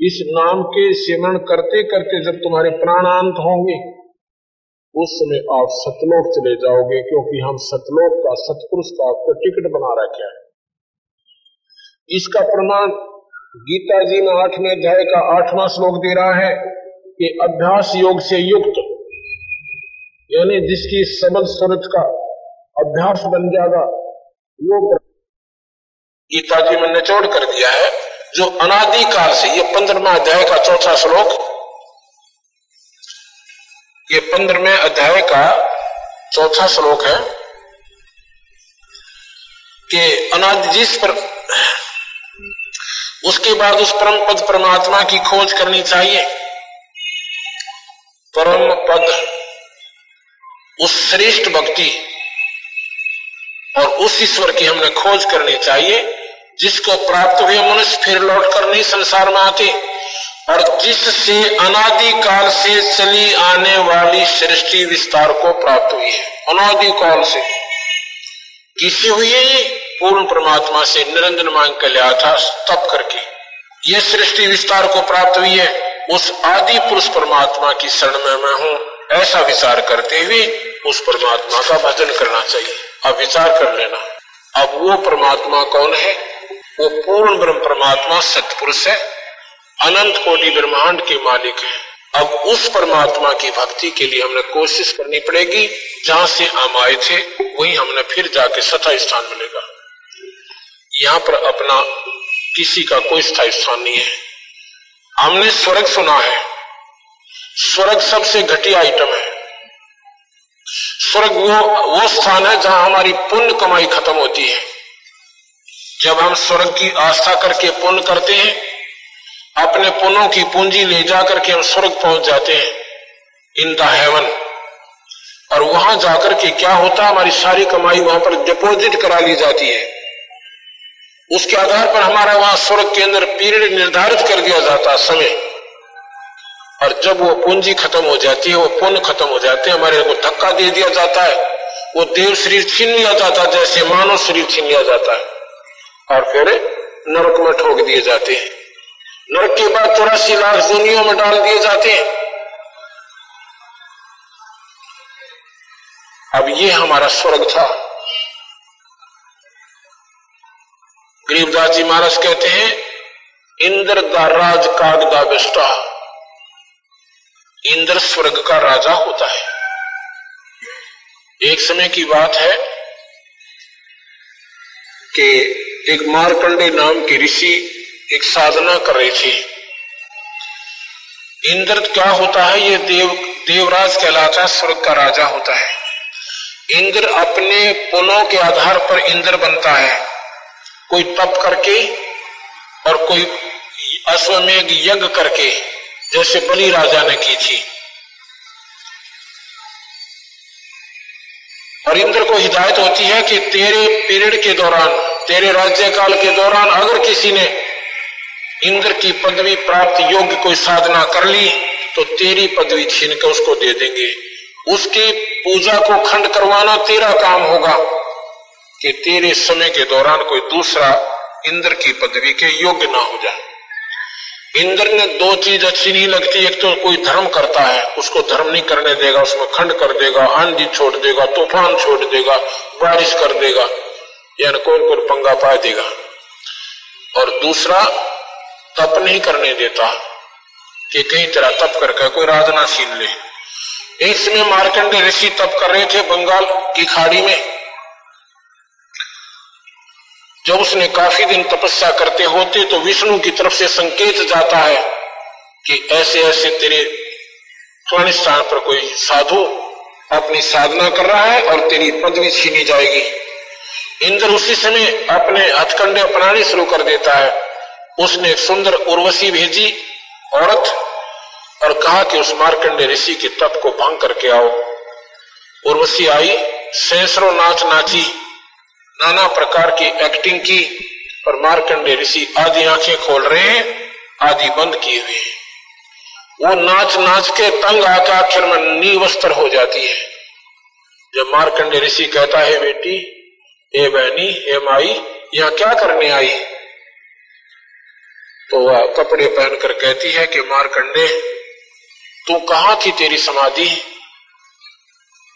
इस नाम के सिमरण करते करते जब तुम्हारे प्राणांत होंगे, उस समय आप सतलोक चले जाओगे, क्योंकि हम सतलोक का, सतपुरुष का आपको टिकट बना रखे है। इसका प्रमाण गीता जी में आठवें अध्याय का आठवां श्लोक दे रहा है कि अभ्यास योग से युक्त, यानी जिसकी सबल सूरज का अभ्यास बन जाएगा, वो गीता जी में निचोड़ कर दिया है, जो अनादिकाल से, ये पंद्रहवा अध्याय का चौथा श्लोक, ये पंद्रहवें अध्याय का चौथा श्लोक है कि अनादि जिस पर, उसके बाद उस परम पद परमात्मा की खोज करनी चाहिए। परम पद, उस श्रेष्ठ भक्ति और उस ईश्वर की हमने खोज करनी चाहिए। जिसको प्राप्त हुए मनुष्य फिर लौटकर नहीं संसार में आते। और जिससे अनादिकाल से चली आने वाली सृष्टि विस्तार को प्राप्त हुई है। अनादिकाल से। किससे हुई है ये? पूर्ण परमात्मा से निरंजन मांग कर लिया था तप करके। ये सृष्टि विस्तार को प्राप्त हुई है। उस आदि पुरुष परमात्मा की शरण में मैं हूँ। ऐसा विचार करते हुए उस परमात्मा का भजन करना चाहिए। अब विचार कर लेना। अब वो परमात्मा कौन है? वो पूर्ण ब्रह्म परमात्मा सतपुरुष है, अनंत कोटि ब्रह्मांड के मालिक है। अब उस परमात्मा की भक्ति के लिए हमने कोशिश करनी पड़ेगी, जहाँ से हम आए थे, वही हमने फिर जाके सथा स्थान मिलेगा। यहाँ पर अपना किसी का कोई स्थायी स्थान नहीं है। हमने स्वर्ग सुना है। स्वर्ग सबसे घटिया आइटम है। स्वर्ग वो वो स्थान है जहाँ हमारी पुण्य कमाई खत्म होती है। जब हम स्वर्ग की आस्था करके पुण्य करते हैं, अपने पुण्यों की पूंजी ले जाकर के हम स्वर्ग पहुँच जाते हैं इन द हेवन और वहाँ जाकर के क्या होता, हमारी सारी कमाई वहाँ पर डिपॉजिट करा ली जाती है। उसके आधार पर हमारा वहाँ स्वर्ग के अंदर पीरियड निर्धारित कर दिया जाता है समय। और जब वो पूंजी खत्म हो जाती है, वो पुण्य खत्म हो जाते हैं, हमारे को धक्का दे दिया जाता है, वो देव शरीर छीन लिया जाता है, जैसे मानव शरीर छीन लिया जाता है। और फिर नरक में ठोक दिए जाते हैं। नरक के बाद चौरासी लाख जोनियों में डाल दिए जाते हैं। अब ये हमारा स्वर्ग था। गरीबदास जी महाराज कहते हैं, इंद्र का राज काग कागदा बेस्टा इंद्र स्वर्ग का राजा होता है। एक समय की बात है कि एक मारकंडे नाम के ऋषि एक साधना कर रहे थे। इंद्र क्या होता है? ये देव, देवराज कहलाता है, स्वर्ग का राजा होता है। इंद्र अपने पुलों के आधार पर इंद्र बनता है। कोई तप करके और कोई अश्वमेघ यज्ञ करके, जैसे बलि राजा ने की थी। और इंद्र को हिदायत होती है कि तेरे पीरियड के दौरान तेरे राज्यकाल के दौरान अगर किसी ने इंद्र की पदवी प्राप्त योग्य कोई साधना कर ली तो तेरी पदवी छीन के उसको दे देंगे। उसकी पूजा को खंड करवाना तेरा काम होगा कि तेरे समय के दौरान कोई दूसरा इंद्र की पदवी के योग्य ना हो जाए। इंद्र ने दो चीज़ अच्छी नहीं लगती, एक तो कोई धर्म करता है, उसको धर्म नहीं करने देगा, उसमें खंड कर देगा आंधी छोड़ देगा, तूफ़ान छोड़ देगा, बारिश कर देगा। यानी कोई कोई पंगा पा देगा। और दूसरा, तप नहीं करने देता कि कई तरह तप करके कोई राधना छीन ले। समय मार्कंडे ऋषि तप कर रहे थे बंगाल की खाड़ी में। जब उसने काफ़ी दिन तपस्या करते होते तो विष्णु की तरफ़ से संकेत जाता है कि ऐसे ऐसे तेरे फलाने स्थान पर कोई साधु अपनी साधना कर रहा है और तेरी पदवी छीनी जाएगी। इंद्र उसी समय अपने हथकंडे अपनाने शुरू कर देता है। उसने एक सुंदर उर्वशी भेजी, औरत, और कहा कि उस मारकंडे ऋषि के तप को भंग करके आओ। उर्वशी आई, सैसरो नाच नाची, नाना प्रकार की एक्टिंग की और मारकंडे ऋषि आधी आँखें खोल रहे हैं आदि बंद किए हुए हैं। वो नाच नाच के तंग आकर आखिर में नीवस्त्र हो जाती है। जब मारकंडे ऋषि कहता है, बेटी ए बहनी, ए माई, यहाँ क्या करने आई? तो वह कपड़े पहनकर कहती है कि, मारकंडे, तू कहा थी तेरी समाधि?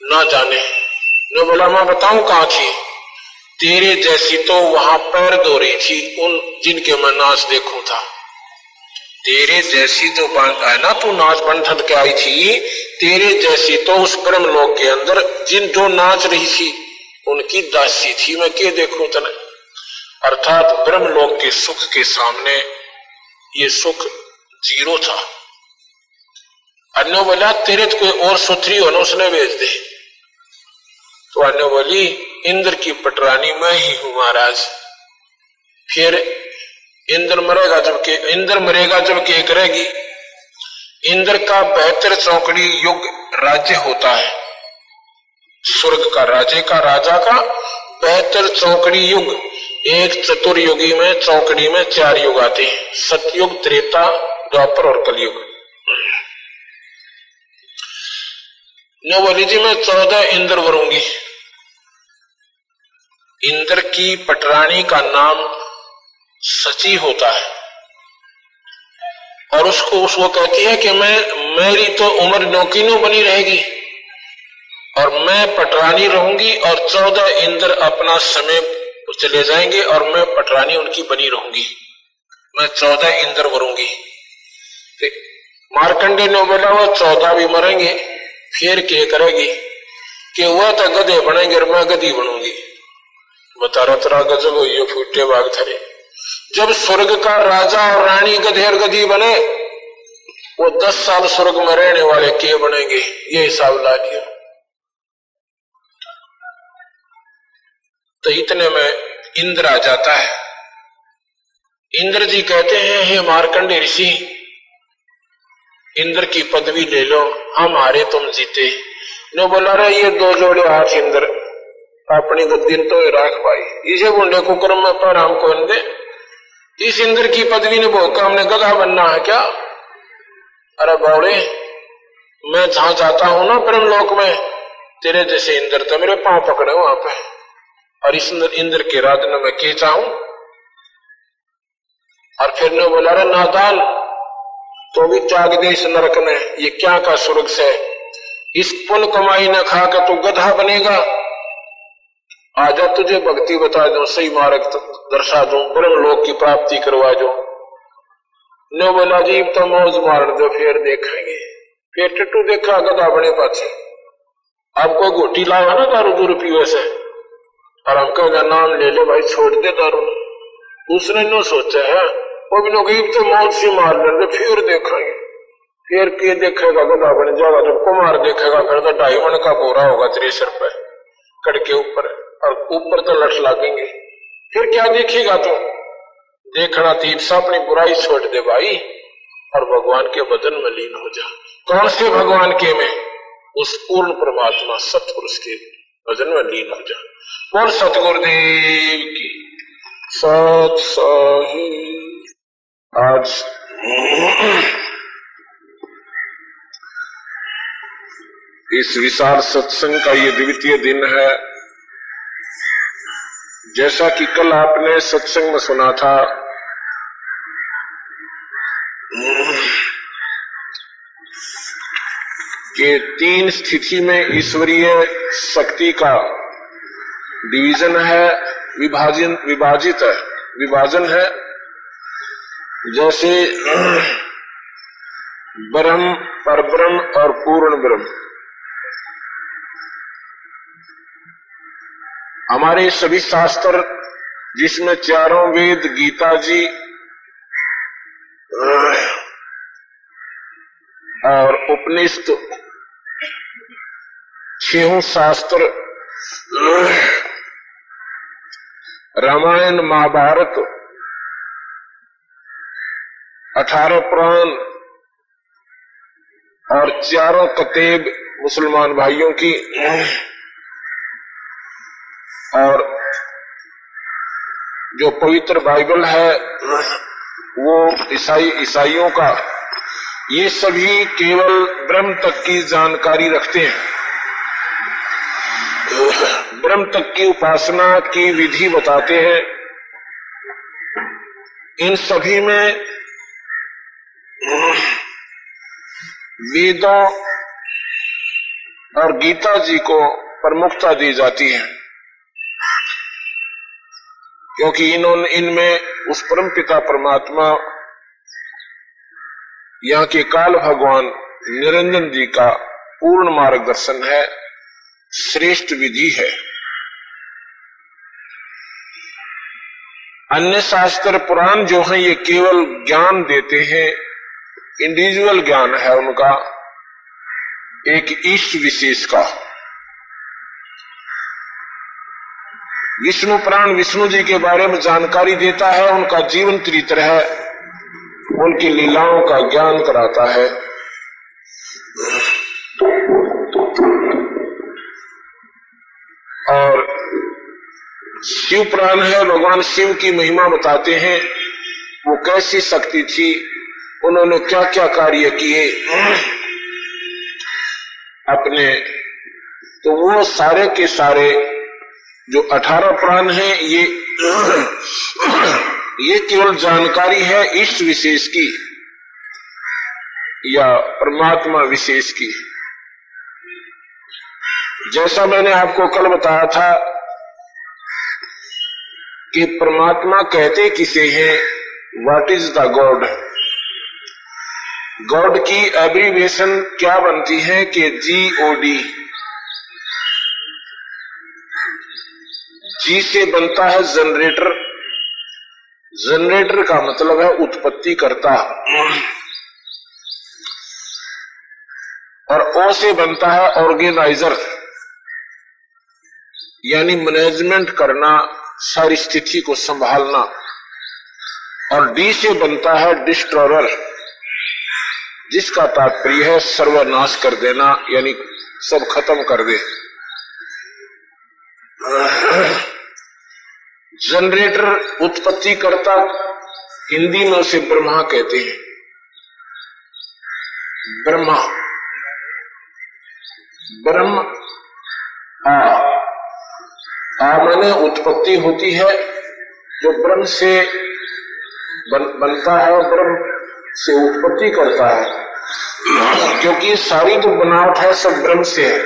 ना जाने। ने बोला, मैं बताऊँ कहाँ थी? तेरे जैसी तो वहाँ पैर दो रही थी, उन जिनके मैं नाच देखू था। तेरे जैसी जो है ना, तू नाच बंधन के आई थी, तेरे जैसी तो उस ब्रह्म लोक के अंदर जिन जो नाच रही थी उनकी दासी थी। मैं के देखू तने अर्थात ब्रह्म लोक के सुख के सामने ये सुख ज़ीरो था। अन्य बोला तेरे तो कोई और सुथरी हो ना उसने भेज दे। तो अन्य बोली इंद्र की पटरानी मैं ही हूँ महाराज। फिर इंद्र मरेगा जबकि इंद्र मरेगा जबकि एक रहेगी इंद्र का बेहतर चौकड़ी युग राज्य होता है। स्वर्ग का, राजे का, राजा का बेहतर चौकड़ी युग। एक चतुर्युगी में चौकड़ी में चार युग आते हैं। सतयुग, त्रेता, द्वापर और कलयुग। बोली जी मैं चौदह इंद्र वरूँगी इंद्र की पटरानी का नाम सची होता है। और उसको उसको कहती है कि मैं, मेरी तो उम्र नौकीनों बनी रहेगी। और मैं पटरानी रहूँगी और चौदह इंद्र अपना समय चले जाएँगे और मैं पटरानी उनकी बनी रहूँगी। मैं चौदह इंद्र मरूँगी। मारकंडे ने बोला, वो चौदह भी मरेंगे, फिर क्या करेगी? कि वह तो गधे बनेंगे और मैं गधी बनूँगी। बता रहा गजब हो ये फूटे बाग थरे जब स्वर्ग का राजा और रानी गधे और गधी बने, वो दस साल स्वर्ग में रहने वाले के बनेंगे? ये हिसाब ला लिया। तो इतने में इंद्र आ जाता है। इंद्र जी कहते हैं, हे मारकंडे ऋषि, इंद्र की पदवी ले लो, हम हारे, तुम जीते। नो बोला रहे ये दो जोड़े हाथ इंद्र, अपनी गद्दी तो राख पाई इसे बुंडे को क्रम में पर हमको दे इस इंद्र की पदवी ने भोग हमने गधा बनना है क्या? अरे बौड़े मैं जहाँ जाता हूँ ना परम लोक में, तेरे जैसे इंद्र तो मेरे पाँव पकड़े वहाँ पे और इस इंद्र के राज में मैं के और फिर ने बोला रे नादान तो भी त्याग दे इस नरक में। ये क्या का स्वर्ग से? इस पुण्य कमाई न खा के तू गधा बनेगा। आजा तुझे भक्ति बता दो, सही मार्ग दर्शा दो ब्रह्म लोक की प्राप्ति करवा दो। नो बोला, जी तो मौज मार दो, फिर देखेंगे। फिर टट्टू देखा, गधा बने पाचे आपको गोटी लावा ना दारू दूर पीवे से? और हम कहेगा नाम ले ले भाई, छोड़ दे दारू उसने नो सोचा है, वो भी लोग तो मौत से मार दे फिर देखेंगे। फिर के देखेगा गधा बन जाएगा जब कुमार देखेगा, फिर तो मन का बोरा होगा त्रेसठ पे कड़के ऊपर। और ऊपर तो लठ लागेंगे। फिर क्या देखेगा तू? देखना तीर सा, अपनी बुराई छोड़ दे भाई, और भगवान के वज़न में लीन हो जा। कौन से भगवान के में? उस पूर्ण परमात्मा, सतपुरुष के भजन में लीन हो जा बोल सतगुरुदेव की। सत सही। आज इस विशाल सत्संग का ये द्वितीय दिन है। जैसा कि कल आपने सत्संग में सुना था। कि तीन स्थिति में ईश्वरीय शक्ति का डिवीज़न है, विभाजन, विभाजित है, विभाजन है। जैसे ब्रह्म पर ब्रह्म और पूर्ण ब्रह्म। हमारे सभी शास्त्र जिसमें चारों वेद, गीता जी और उपनिषद छहों शास्त्र, रामायण, महाभारत, अठारह पुराण और चारों कतेब मुसलमान भाइयों की, और जो पवित्र बाइबल है, वो ईसाई, ईसाइयों का, ये सभी केवल ब्रह्म तक की जानकारी रखते हैं। ब्रह्म तक की उपासना की विधि बताते हैं। इन सभी में वेदों और गीता जी को प्रमुखता दी जाती है। क्योंकि इन्होंने, इनमें उस परम पिता परमात्मा, यहाँ के काल भगवान निरंजन जी का पूर्ण मार्गदर्शन है। श्रेष्ठ विधि है। अन्य शास्त्र पुराण जो है, ये केवल ज्ञान देते हैं इंडिविजुअल ज्ञान है उनका, एक इष्ट विशेष का। विष्णु प्राण विष्णु जी के बारे में जानकारी देता है, उनका जीवन चरित्र है, उनकी लीलाओं का ज्ञान कराता है। और शिव प्राण है भगवान शिव की महिमा बताते हैं, वो कैसी शक्ति थी, उन्होंने क्या क्या कार्य किए। अपने तो वो सारे के सारे जो अठारह प्राण है, ये ये केवल जानकारी है इष्ट विशेष की, या परमात्मा विशेष की। जैसा मैंने आपको कल बताया था कि परमात्मा कहते किसे हैं what is the God God की एब्रीवेशन क्या बनती है कि जी ओ डी जी से बनता है जनरेटर जनरेटर का मतलब है उत्पत्ति करता। और ओ से बनता है ऑर्गेनाइजर यानी मैनेजमेंट करना, सारी स्थिति को संभालना। और डी से बनता है डिस्ट्रॉयर जिसका तात्पर्य है सर्वनाश कर देना, यानी सब खत्म कर दे। जनरेटर उत्पत्ति करता, हिंदी में उसे ब्रह्मा कहते हैं। ब्रह्मा। ब्रह्म आ आ माने उत्पत्ति होती है जो ब्रह्म से बन, बनता है और ब्रह्म से उत्पत्ति करता है। क्योंकि सारी जो बनावट है सब ब्रह्म से है।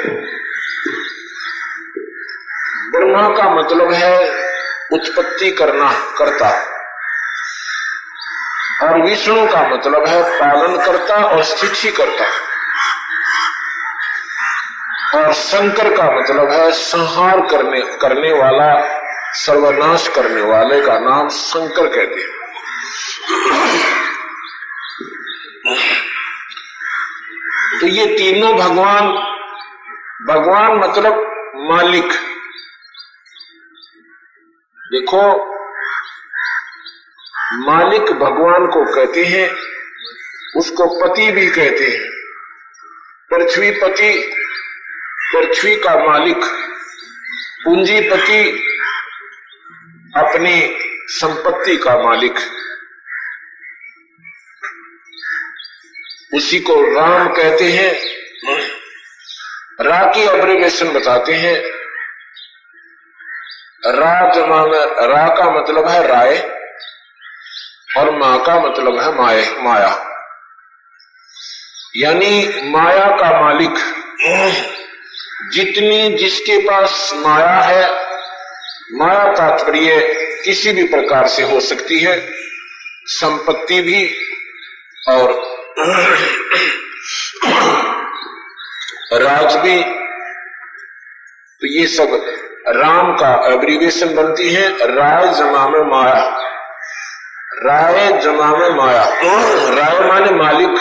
ब्रह्मा का मतलब है उत्पत्ति करना करता। और विष्णु का मतलब है पालन करता और स्थिति करता। और शंकर का मतलब है संहार करने करने वाला, सर्वनाश करने वाले का नाम शंकर कहते हैं। तो ये तीनों भगवान भगवान मतलब मालिक। देखो, मालिक भगवान को कहते हैं, उसको पति भी कहते हैं। पृथ्वी पति पृथ्वी का मालिक। पूंजीपति अपनी संपत्ति का मालिक। उसी को राम कहते हैं। रा की अब्रिवेशन बताते हैं। रा जमा में रा का मतलब है राय, और माँ का मतलब है माए, माया। यानी माया का मालिक। जितनी जिसके पास माया है, माया तात्पर्य किसी भी प्रकार से हो सकती है, संपत्ति भी और राज भी। तो ये सब राम का एब्रीवेशन बनती है, राय जमा में माया। राय जमा में माया। राय माने मालिक,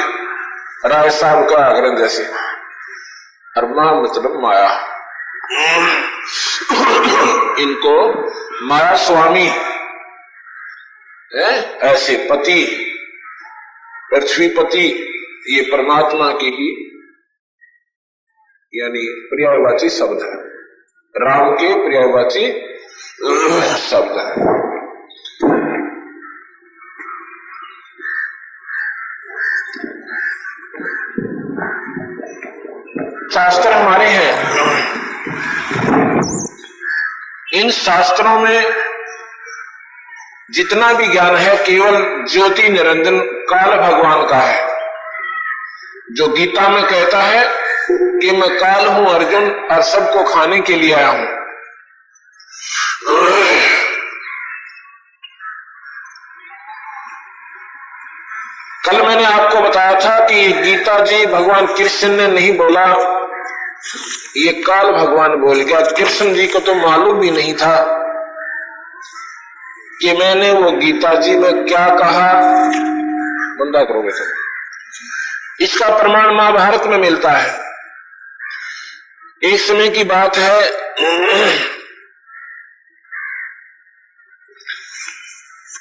राय साहब का आग्रह जैसे। और मतलब माया। इनको माया स्वामी, है, ऐसे पति, पृथ्वीपति, ये परमात्मा की ही, यानी पर्यायवाची शब्द है। राम के पर्यायवाची शब्द है। शास्त्र हमारे हैं। इन शास्त्रों में जितना भी ज्ञान है, केवल ज्योति निरंजन काल भगवान का है। जो गीता में कहता है कि मैं काल हूँ अर्जुन और सबको खाने के लिए आया हूँ। कि गीता जी भगवान कृष्ण ने नहीं बोला। ये काल भगवान बोल गया। कृष्ण जी को तो मालूम भी नहीं था कि मैंने वो गीता जी में क्या कहा। बंदा करोगे तो इसका प्रमाण महाभारत में मिलता है। एक समय की बात है।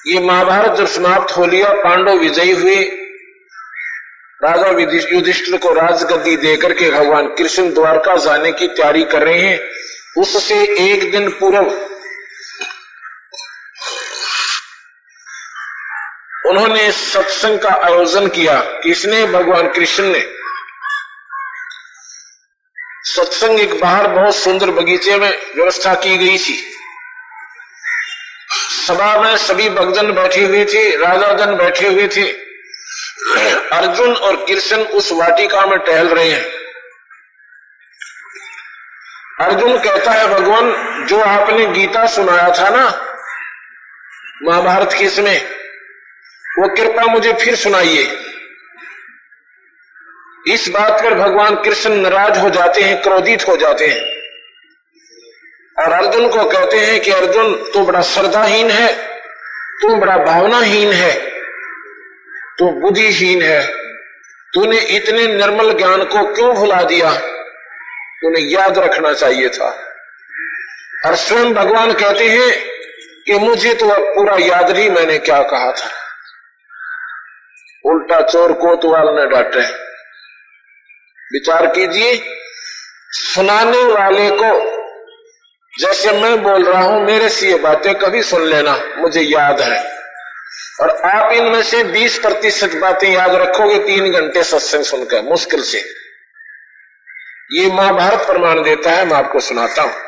ये महाभारत जब समाप्त हो लिया, पांडव विजयी हुए। राजा युधिष्ठिर को राजगद्दी देकर के भगवान कृष्ण द्वारका जाने की तैयारी कर रहे हैं। उससे एक दिन पूर्व उन्होंने सत्संग का आयोजन किया। किसने? भगवान कृष्ण ने। सत्संग एक बाहर बहुत सुंदर बगीचे में व्यवस्था की गई थी। सभा में सभी भक्तजन बैठे हुए थे राजाजन बैठे हुए थे। अर्जुन और कृष्ण उस वाटिका में टहल रहे हैं। अर्जुन कहता है, भगवान, जो आपने गीता सुनाया था ना, महाभारत के इसमें, वो कृपा मुझे फिर सुनाइए। इस बात पर भगवान कृष्ण नाराज़ हो जाते हैं, क्रोधित हो जाते हैं। और अर्जुन को कहते हैं कि, अर्जुन, तू बड़ा श्रद्धाहीन है, तू बड़ा भावनाहीन है। तू बुद्धिहीन है। तूने इतने निर्मल ज्ञान को क्यों भुला दिया? तूने याद रखना चाहिए था। और स्वयं भगवान कहते हैं कि मुझे तो अब पूरा याद नहीं, मैंने क्या कहा था। उल्टा चोर कोतवाल ने डांटे। विचार कीजिए, सुनाने वाले को जैसे मैं बोल रहा हूँ, मेरे से ये बातें कभी सुन लेना, मुझे याद है। और आप इनमें से 20 प्रतिशत बातें याद रखोगे, तीन घंटे सत्संग सुनकर, मुश्किल से। ये महाभारत प्रमाण देता है, मैं आपको सुनाता हूँ।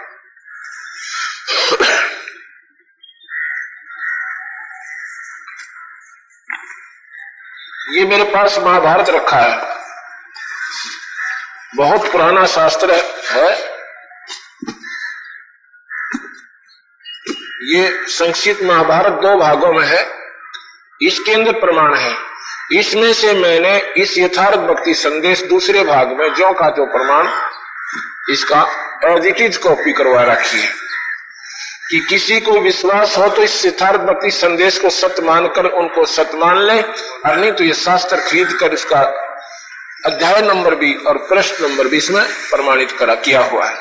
ये मेरे पास महाभारत रखा है। बहुत पुराना शास्त्र है। ये संक्षिप्त महाभारत दो भागों में है। इसके अंदर प्रमाण है। इसमें से मैंने इस यथार्थ भक्ति संदेश दूसरे भाग में जो का जो प्रमाण इसका एज कॉपी करवा रखी है। कि किसी को विश्वास हो तो इस यथार्थ भक्ति संदेश को सत्य मानकर उनको सत्य मान ले, और नहीं तो ये शास्त्र खरीद कर इसका अध्याय नंबर भी और प्रश्न नंबर भी इसमें प्रमाणित करा, किया हुआ है।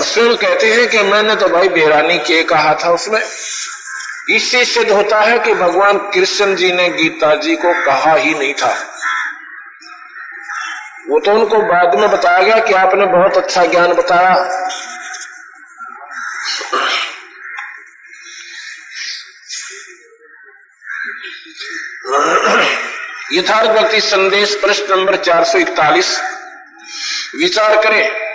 स्वयं कहते हैं कि मैंने तो भाई बेरानी के कहा था उसमें इससे सिद्ध होता है कि भगवान कृष्ण जी ने गीता जी को कहा ही नहीं था। वो तो उनको बाद में बताया गया कि आपने बहुत अच्छा ज्ञान बताया। यथार्थ भक्ति संदेश प्रश्न नंबर 441 विचार करें।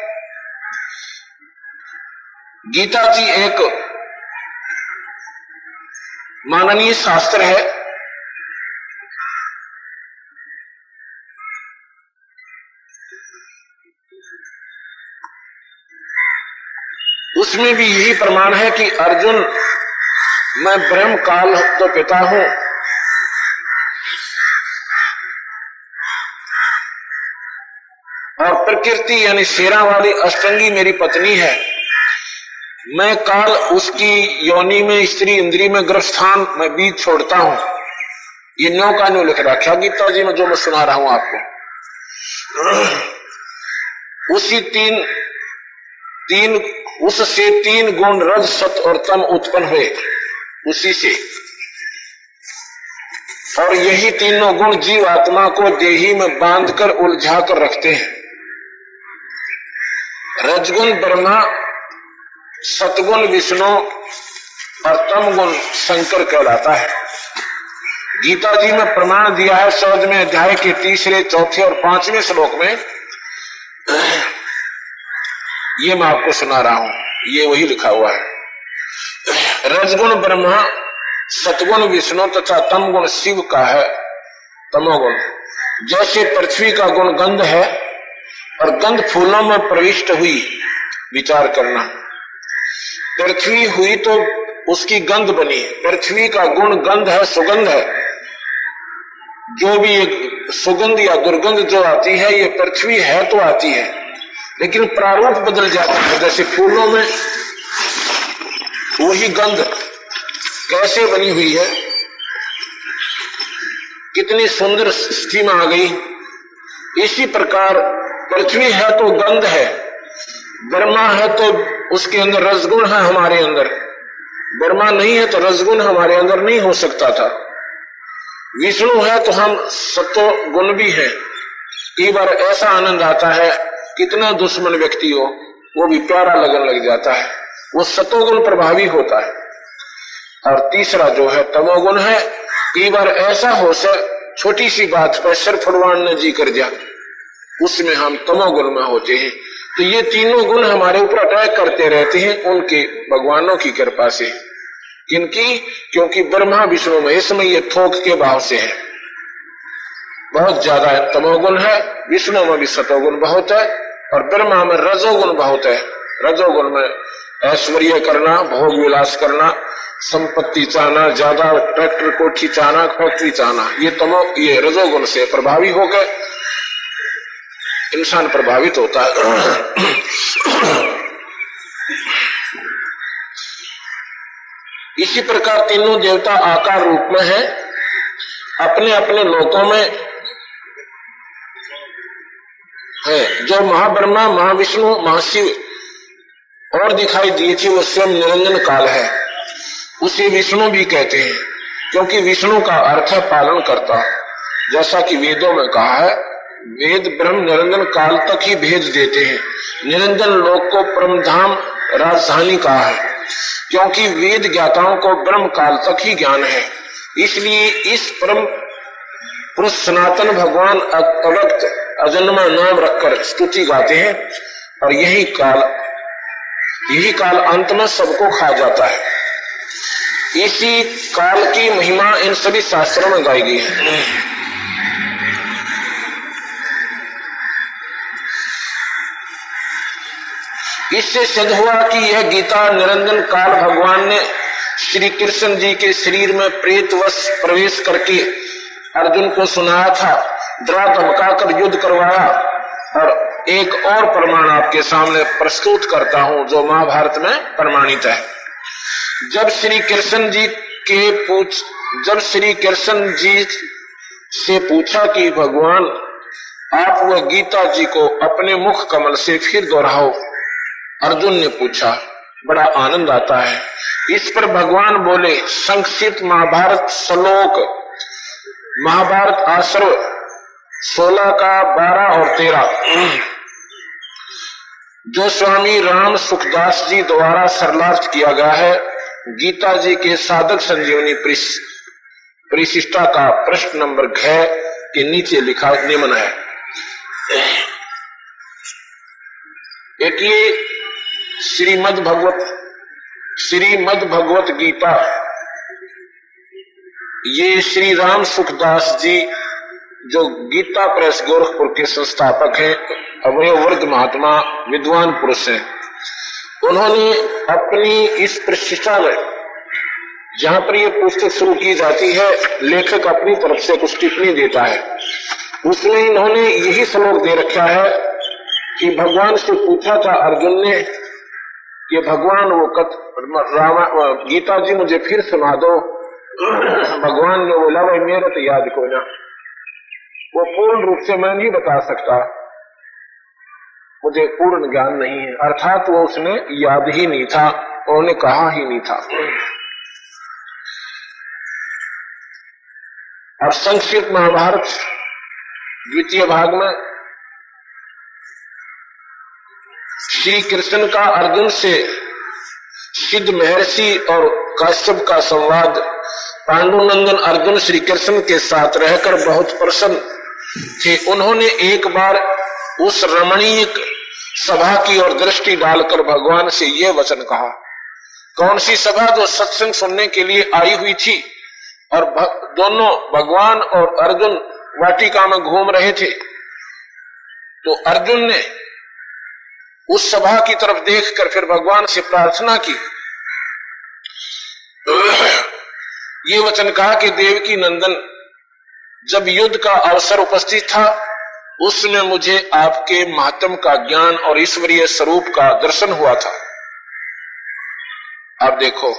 गीता जी एक माननीय शास्त्र है। उसमें भी यही प्रमाण है कि अर्जुन, मैं ब्रह्म काल तो पिता हूँ। और प्रकृति यानी शेरा वाली अष्टंगी मेरी पत्नी है। मैं काल उसकी योनि में, स्त्री इंद्री में ग्रस्थान में बीज छोड़ता हूँ। ये न्यो का न्यो लिख रखा गीता जी में जो मैं सुना रहा हूँ आपको। उसी तीन तीन, उससे तीन गुण रज, सत और तम उत्पन्न हुए। उसी से। और यही तीनों गुण जीव आत्मा को देही में बांधकर उलझा कर रखते हैं। रजगुण, ब्रह्मा सतगुण विष्णु और तम गुण शंकर कहलाता है। गीता जी में प्रमाण दिया है सौज में अध्याय के तीसरे, चौथे और पाँचवें श्लोक में। ये मैं आपको सुना रहा हूँ, ये वही लिखा हुआ है। रजगुण ब्रह्मा, सतगुण विष्णु तथा तम गुण शिव का है, तमोगुण। जैसे पृथ्वी का गुण गंध है और गंध फूलों में प्रविष्ट हुई, विचार करना। पृथ्वी हुई तो उसकी गंध बनी पृथ्वी का गुण गंध है, सुगंध है। जो भी एक सुगंध या दुर्गंध जो आती है, ये पृथ्वी है तो आती है। लेकिन प्रारूप बदल जाता है, जैसे फूलों में वही गंध कैसे बनी हुई है? कितनी सुंदर स्थिति में आ गई। इसी प्रकार पृथ्वी है तो गंध है, ब्रह्मा है तो उसके अंदर रसगुण है हमारे अंदर। ब्रह्मा नहीं है तो रसगुण हमारे अंदर नहीं हो सकता था। विष्णु है तो हम सत्व गुण भी है। कई बार ऐसा आनंद आता है, कितना दुश्मन व्यक्ति हो, वो भी प्यारा लगन लग जाता है। वो सतोगुण प्रभावी होता है। और तीसरा जो है, तमोगुण है। कई बार ऐसा हो से छोटी सी बात पर सिर ने जी कर दिया उसमें हम तमोगुण में होते हैं। तो ये तीनों गुण हमारे ऊपर अटैक करते रहते हैं उनके भगवानों की कृपा से। किनकी? क्योंकि ब्रह्मा विष्णु में इसमें ये थोक के भाव से है। बहुत ज़्यादा तमोगुण है, विष्णु में भी सतोगुण बहुत है, और ब्रह्मा में रजोगुण बहुत है। रजोगुण में ऐश्वर्य करना, भोग विलास करना, संपत्ति चाहना, ज़्यादा ट्रैक्टर, कोठी चाहना, फैक्ट्री चाहना, ये तमो, ये रजोगुण से प्रभावी हो गए। इंसान प्रभावित होता है। इसी प्रकार तीनों देवता आकार रूप में है। अपने अपने लोकों में है। जो महाब्रह्मा, महाविष्णु, महाशिव और दिखाई दिए थे, वो स्वयं निरंजन काल है। उसे विष्णु भी कहते हैं, क्योंकि विष्णु का अर्थ है पालन करता। जैसा कि वेदों में कहा है वेद ब्रह्म निरंजन काल तक ही भेज देते हैं। निरंजन लोक को परमधाम राजधानी कहा है, क्योंकि वेद ज्ञाताओं को ब्रह्म काल तक ही ज्ञान है। इसलिए इस परम पुरुष सनातन भगवान अवक्त अजन्मा नाम रखकर स्तुति गाते हैं, और यही काल यही काल अंत में सबको खा जाता है। इसी काल की महिमा इन सभी शास्त्रों में गाई गई है। इससे सिद्ध हुआ कि यह गीता निरंजन काल भगवान ने श्री कृष्ण जी के शरीर में प्रेतवश प्रवेश करके अर्जुन को सुनाया था। द्रा धमका कर युद्ध करवाया और एक और प्रमाण आपके सामने प्रस्तुत करता हूँ, जो महाभारत में प्रमाणित है। जब श्री कृष्ण जी के पूछ, जब श्री कृष्ण जी से पूछा कि भगवान, आप वह गीता जी को अपने मुख कमल से फिर दोहराओ अर्जुन ने पूछा, बड़ा आनंद आता है। इस पर भगवान बोले, संक्षिप्त महाभारत श्लोक। महाभारत आश्रव सोलह का बारह और तेरह। जो स्वामी राम सुखदास जी द्वारा सरलार्थ किया गया है, गीता जी के साधक संजीवनी परिशिष्टा का प्रश्न नंबर घ के नीचे लिखा, निम्न है। एक ये श्रीमद भगवत श्रीमद भगवत गीता ये श्री राम सुखदास जी जो गीता प्रेस गोरखपुर के संस्थापक हैं अवय वर्ग महात्मा, विद्वान पुरुष हैं। उन्होंने अपनी इस प्रशिक्षा में जहाँ पर यह पुस्तक शुरू की जाती है, लेखक अपनी तरफ़ से कुछ टिप्पणी देता है। उसमें इन्होंने यही श्लोक दे रखा है कि भगवान से पूछा था अर्जुन ने कि भगवान वो कथ, रामा गीता जी मुझे फिर सुना दो। भगवान ने बोला, भाई, मेरे तो याद को ना। वो पूर्ण रूप से मैं नहीं बता सकता। मुझे पूर्ण ज्ञान नहीं है। अर्थात वो उसने याद ही नहीं था उन्होंने कहा ही नहीं था। अब संक्षिप्त महाभारत, द्वितीय भाग में श्री कृष्ण का अर्जुन से सिद्ध महर्षि और काश्यप का संवाद, पांडुनंदन अर्जुन श्री कृष्ण के साथ रहकर बहुत प्रसन्न थे। उन्होंने एक बार उस रमणीय सभा की ओर दृष्टि डालकर भगवान से यह वचन कहा, कौन सी सभा जो सत्संग सुनने के लिए आई हुई थी? और दोनों भगवान और अर्जुन वाटिका में घूम रहे थे। तो अर्जुन ने उस सभा की तरफ़ देखकर फिर भगवान से प्रार्थना की। ये वचन कहा कि देवकी नंदन, जब युद्ध का अवसर उपस्थित था, उसमें मुझे आपके महात्म का ज्ञान और ईश्वरीय स्वरूप का दर्शन हुआ था। आप देखो।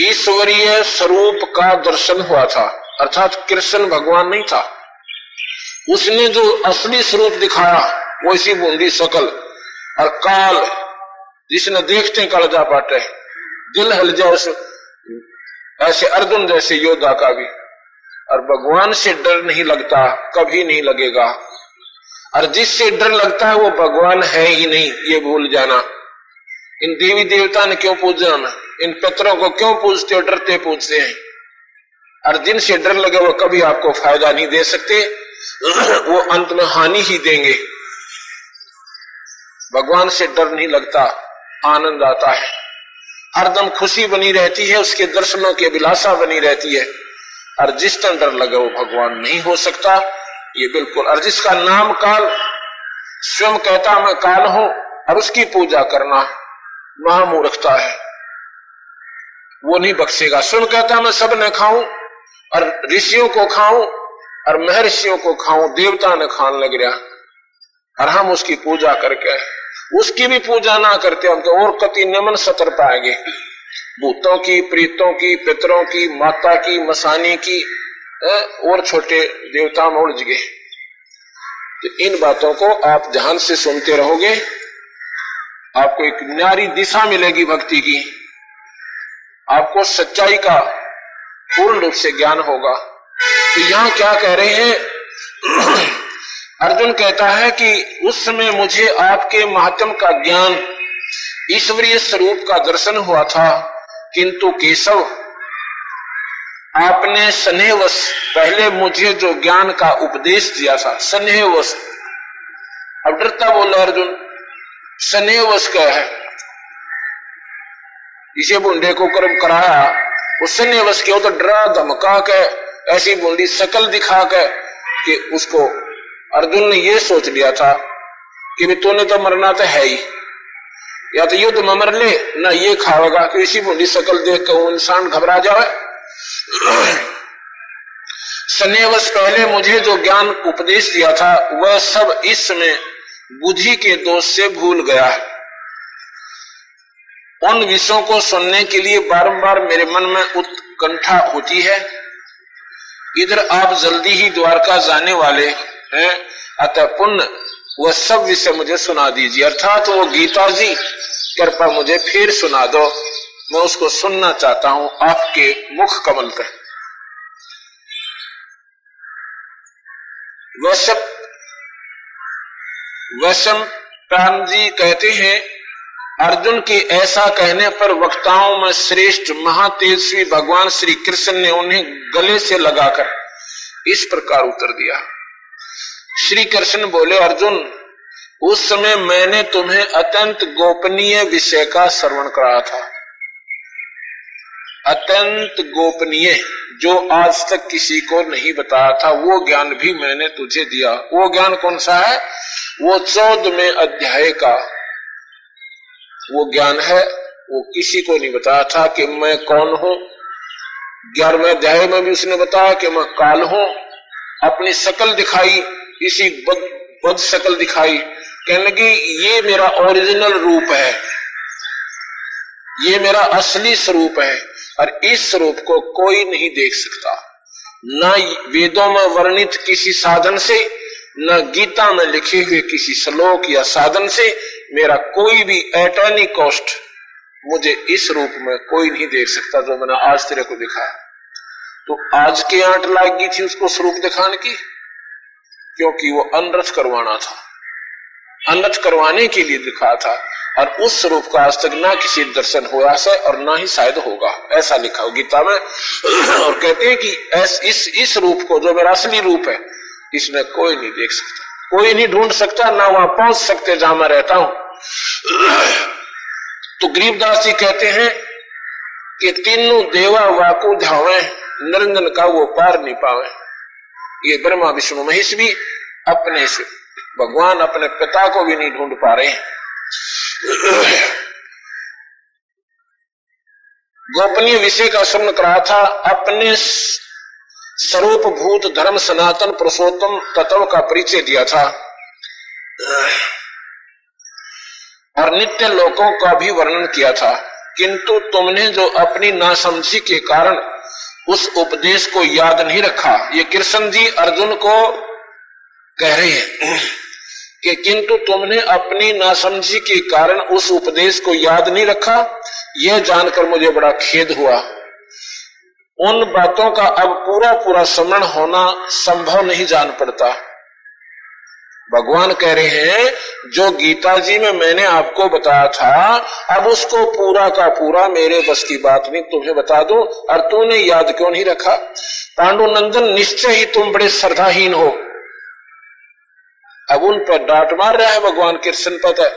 ईश्वरीय स्वरूप का दर्शन हुआ था, अर्थात कृष्ण भगवान नहीं था। उसने जो असली स्वरूप दिखाया वो इसी बूंदी सकल। और काल जिसने देखते जा पाटे दिल हल जाए ऐसे अर्जुन जैसे योद्धा का भी। और भगवान से डर नहीं लगता, कभी नहीं लगेगा। और जिससे डर लगता है, वो भगवान है ही नहीं, ये भूल जाना। इन देवी देवता ने क्यों पूजना इन पितरों को क्यों पूछते हो? डरते पूछते हैं। और जिनसे डर लगे, वो कभी आपको फ़ायदा नहीं दे सकते। वो अंत में हानि ही देंगे। भगवान से डर नहीं लगता, आनंद आता है। हरदम खुशी बनी रहती है, उसके दर्शनों की अभिलाषा बनी रहती है। और जिस तन डर लगे वो भगवान नहीं हो सकता, ये बिल्कुल। और जिसका नाम काल, स्वयं कहता मैं काल हूँ, और उसकी पूजा करना महामूर्खता है। वो नहीं बख्शेगा। स्वयं कहता मैं सब न खाऊं, और ऋषियों को खाऊं और महर्षियों को खाऊं, देवता ने खान लग रहा। और हम उसकी पूजा करके उसकी भी पूजा ना करते हम तो और कति निमन सतर पाएँगे भूतों की, प्रीतों की, पितरों की, माता की, मसानी की और छोटे देवता में उलझ गए। तो इन बातों को आप ध्यान से सुनते रहोगे। आपको एक न्यारी दिशा मिलेगी भक्ति की। आपको सच्चाई का पूर्ण रूप से ज्ञान होगा। तो यहाँ क्या कह रहे हैं? अर्जुन कहता है कि उस समय मुझे आपके महात्म का ज्ञान, ईश्वरीय स्वरूप का दर्शन हुआ था, किंतु केशव, आपने स्नेहवश पहले मुझे जो ज्ञान का उपदेश दिया था, स्नेहवश। अब डरता बोला अर्जुन, स्नेहवश क्या है? इसे बुंडे को कर्म कराया, वो स्नेहवश क्यों तो डरा, धमका के ऐसी बूंदी शकल दिखा के कि उसको अर्जुन ने यह सोच लिया था कि भी तूने तो मरना तो है ही। या तो युद्ध में मर ले, ना ये खाएगा कि इसी बोली शकल देख कर वो इंसान घबरा जाए। सनेवश पहले मुझे जो ज्ञान उपदेश दिया था, वह सब इस समय बुद्धि के दोष से भूल गया है। उन विषयों को सुनने के लिए बारंबार मेरे मन में उत्कंठा होती है। इधर आप जल्दी ही द्वारका जाने वाले हैं। अतः पुण्य, वह सब विषय मुझे सुना दीजिए। अर्थात वो गीता जी, कृपा मुझे फिर सुना दो। मैं उसको सुनना चाहता हूँ, आपके मुख कमल वैश्य वैश्यम प्राण जी कहते हैं अर्जुन के ऐसा कहने पर वक्ताओं में श्रेष्ठ महातेजस्वी भगवान श्री कृष्ण ने उन्हें गले से लगाकर इस प्रकार उत्तर दिया। श्री कृष्ण बोले, अर्जुन, उस समय मैंने तुम्हें अत्यंत गोपनीय विषय का श्रवण कराया था। अत्यंत गोपनीय, जो आज तक किसी को नहीं बताया था, वो ज्ञान भी मैंने तुझे दिया। वो ज्ञान कौन सा है? वो चौदह में अध्याय का वो ज्ञान है वो किसी को नहीं बताया था कि मैं कौन हूँ। ग्यारहवें अध्याय में भी उसने बताया कि मैं काल हूँ। अपनी शकल दिखाई इसी बद, बद शकल दिखाई। कहने की ये मेरा ओरिजिनल रूप है। ये मेरा असली स्वरूप है और इस स्वरूप को कोई नहीं देख सकता। न वेदों में वर्णित किसी साधन से न गीता में लिखे हुए किसी श्लोक या साधन से मेरा कोई भी एट एनी कॉस्ट मुझे इस रूप में कोई नहीं देख सकता जो मैंने आज तेरे को दिखाया। तो आज के आंट लाग थी उसको स्वरूप दिखाने की? क्योंकि वो अनरथ करवाना था। अनरथ करवाने के लिए दिखाया था और उस स्वरूप का आज तक ना किसी दर्शन हुआ से और ना ही शायद होगा। ऐसा लिखा हो गीता में। और कहते हैं कि इस इस रूप को जो मेरा असली रूप है, इसमें कोई नहीं देख सकता। कोई नहीं ढूंढ सकता, ना वहाँ पहुँच सकते जहाँ मैं रहता हूँ। तो गरीबदास जी कहते हैं कि तीनों देवा वाकु धावे निरंजन का वो पार नहीं पावे। ये ब्रह्मा, विष्णु, महेश भी अपने से, भगवान अपने पिता को भी नहीं ढूंढ पा रहे गोपनीय विषय का सुन करा था अपने स्वरूप भूत धर्म सनातन पुरुषोत्तम तत्व का परिचय दिया था। और नित्य लोकों का भी वर्णन किया था। किंतु तुमने जो अपनी नासमझी के कारण उस उपदेश को याद नहीं रखा, ये कृष्ण जी अर्जुन को कह रहे हैं कि किंतु तुमने अपनी नासमझी के कारण उस उपदेश को याद नहीं रखा, यह जानकर मुझे बड़ा खेद हुआ। उन बातों का अब पूरा पूरा स्मरण होना संभव नहीं जान पड़ता। भगवान कह रहे हैं, जो गीता जी में मैंने आपको बताया था, अब उसको पूरा का पूरा मेरे बस की बात नहीं, तुम्हें बता दो, और तूने याद क्यों नहीं रखा? पांडुनंदन निश्चय ही तुम बड़े श्रद्धाहीन हो। अब उन पर डांट मार रहा है भगवान कृष्ण पर,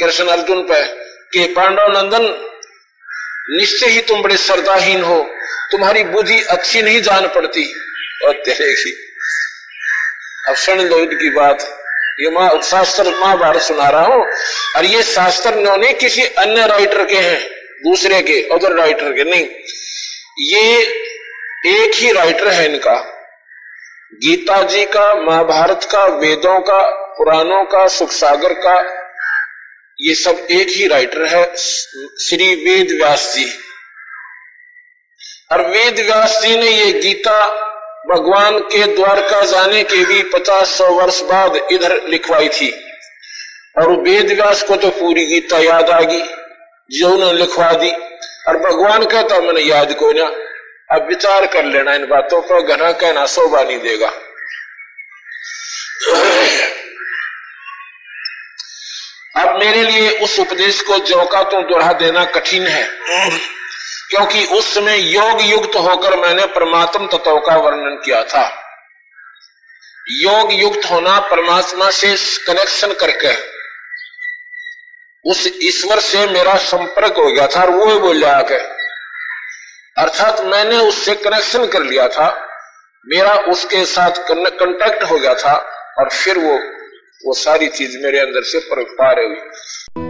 कृष्ण अर्जुन पर, कि पांडव नंदन निश्चय ही तुम बड़े श्रद्धाहीन हो। तुम्हारी बुद्धि अच्छी नहीं जान पड़ती। और तेरे की अब सुन लो इनकी बात। ये माँ शास्त्र महाभारत सुना रहा हूँ। और ये शास्त्र ने किसी अन्य राइटर के हैं। दूसरे के अदर राइटर के नहीं। ये एक ही राइटर है इनका। गीता जी का, महाभारत का, वेदों का, पुराणों का सुख सागर का ये सब एक ही राइटर है, श्री वेद व्यास जी। और वेद व्यास जी ने ये गीता भगवान के द्वारका जाने के भी पचास सौ वर्ष बाद इधर लिखवाई थी। और वेद व्यास को तो पूरी गीता याद आ गई, जो उन्होंने लिखवा दी। और भगवान कहता, मैंने याद को ना, अब विचार कर लेना, इन बातों पर घना कहना शोभा नहीं देगा। अब मेरे लिए उस उपदेश को जो का तो दोहरा देना कठिन है। क्योंकि उस समय योग युक्त होकर मैंने परमात्म तत्व का वर्णन किया था। योग युक्त होना परमात्मा से कनेक्शन करके उस ईश्वर से मेरा संपर्क हो गया था और वो ही बोल जाके अर्थात मैंने उससे कनेक्शन कर लिया था, मेरा उसके साथ कांटेक्ट हो गया था और फिर वो वो सारी चीज़ मेरे अंदर से पा हुई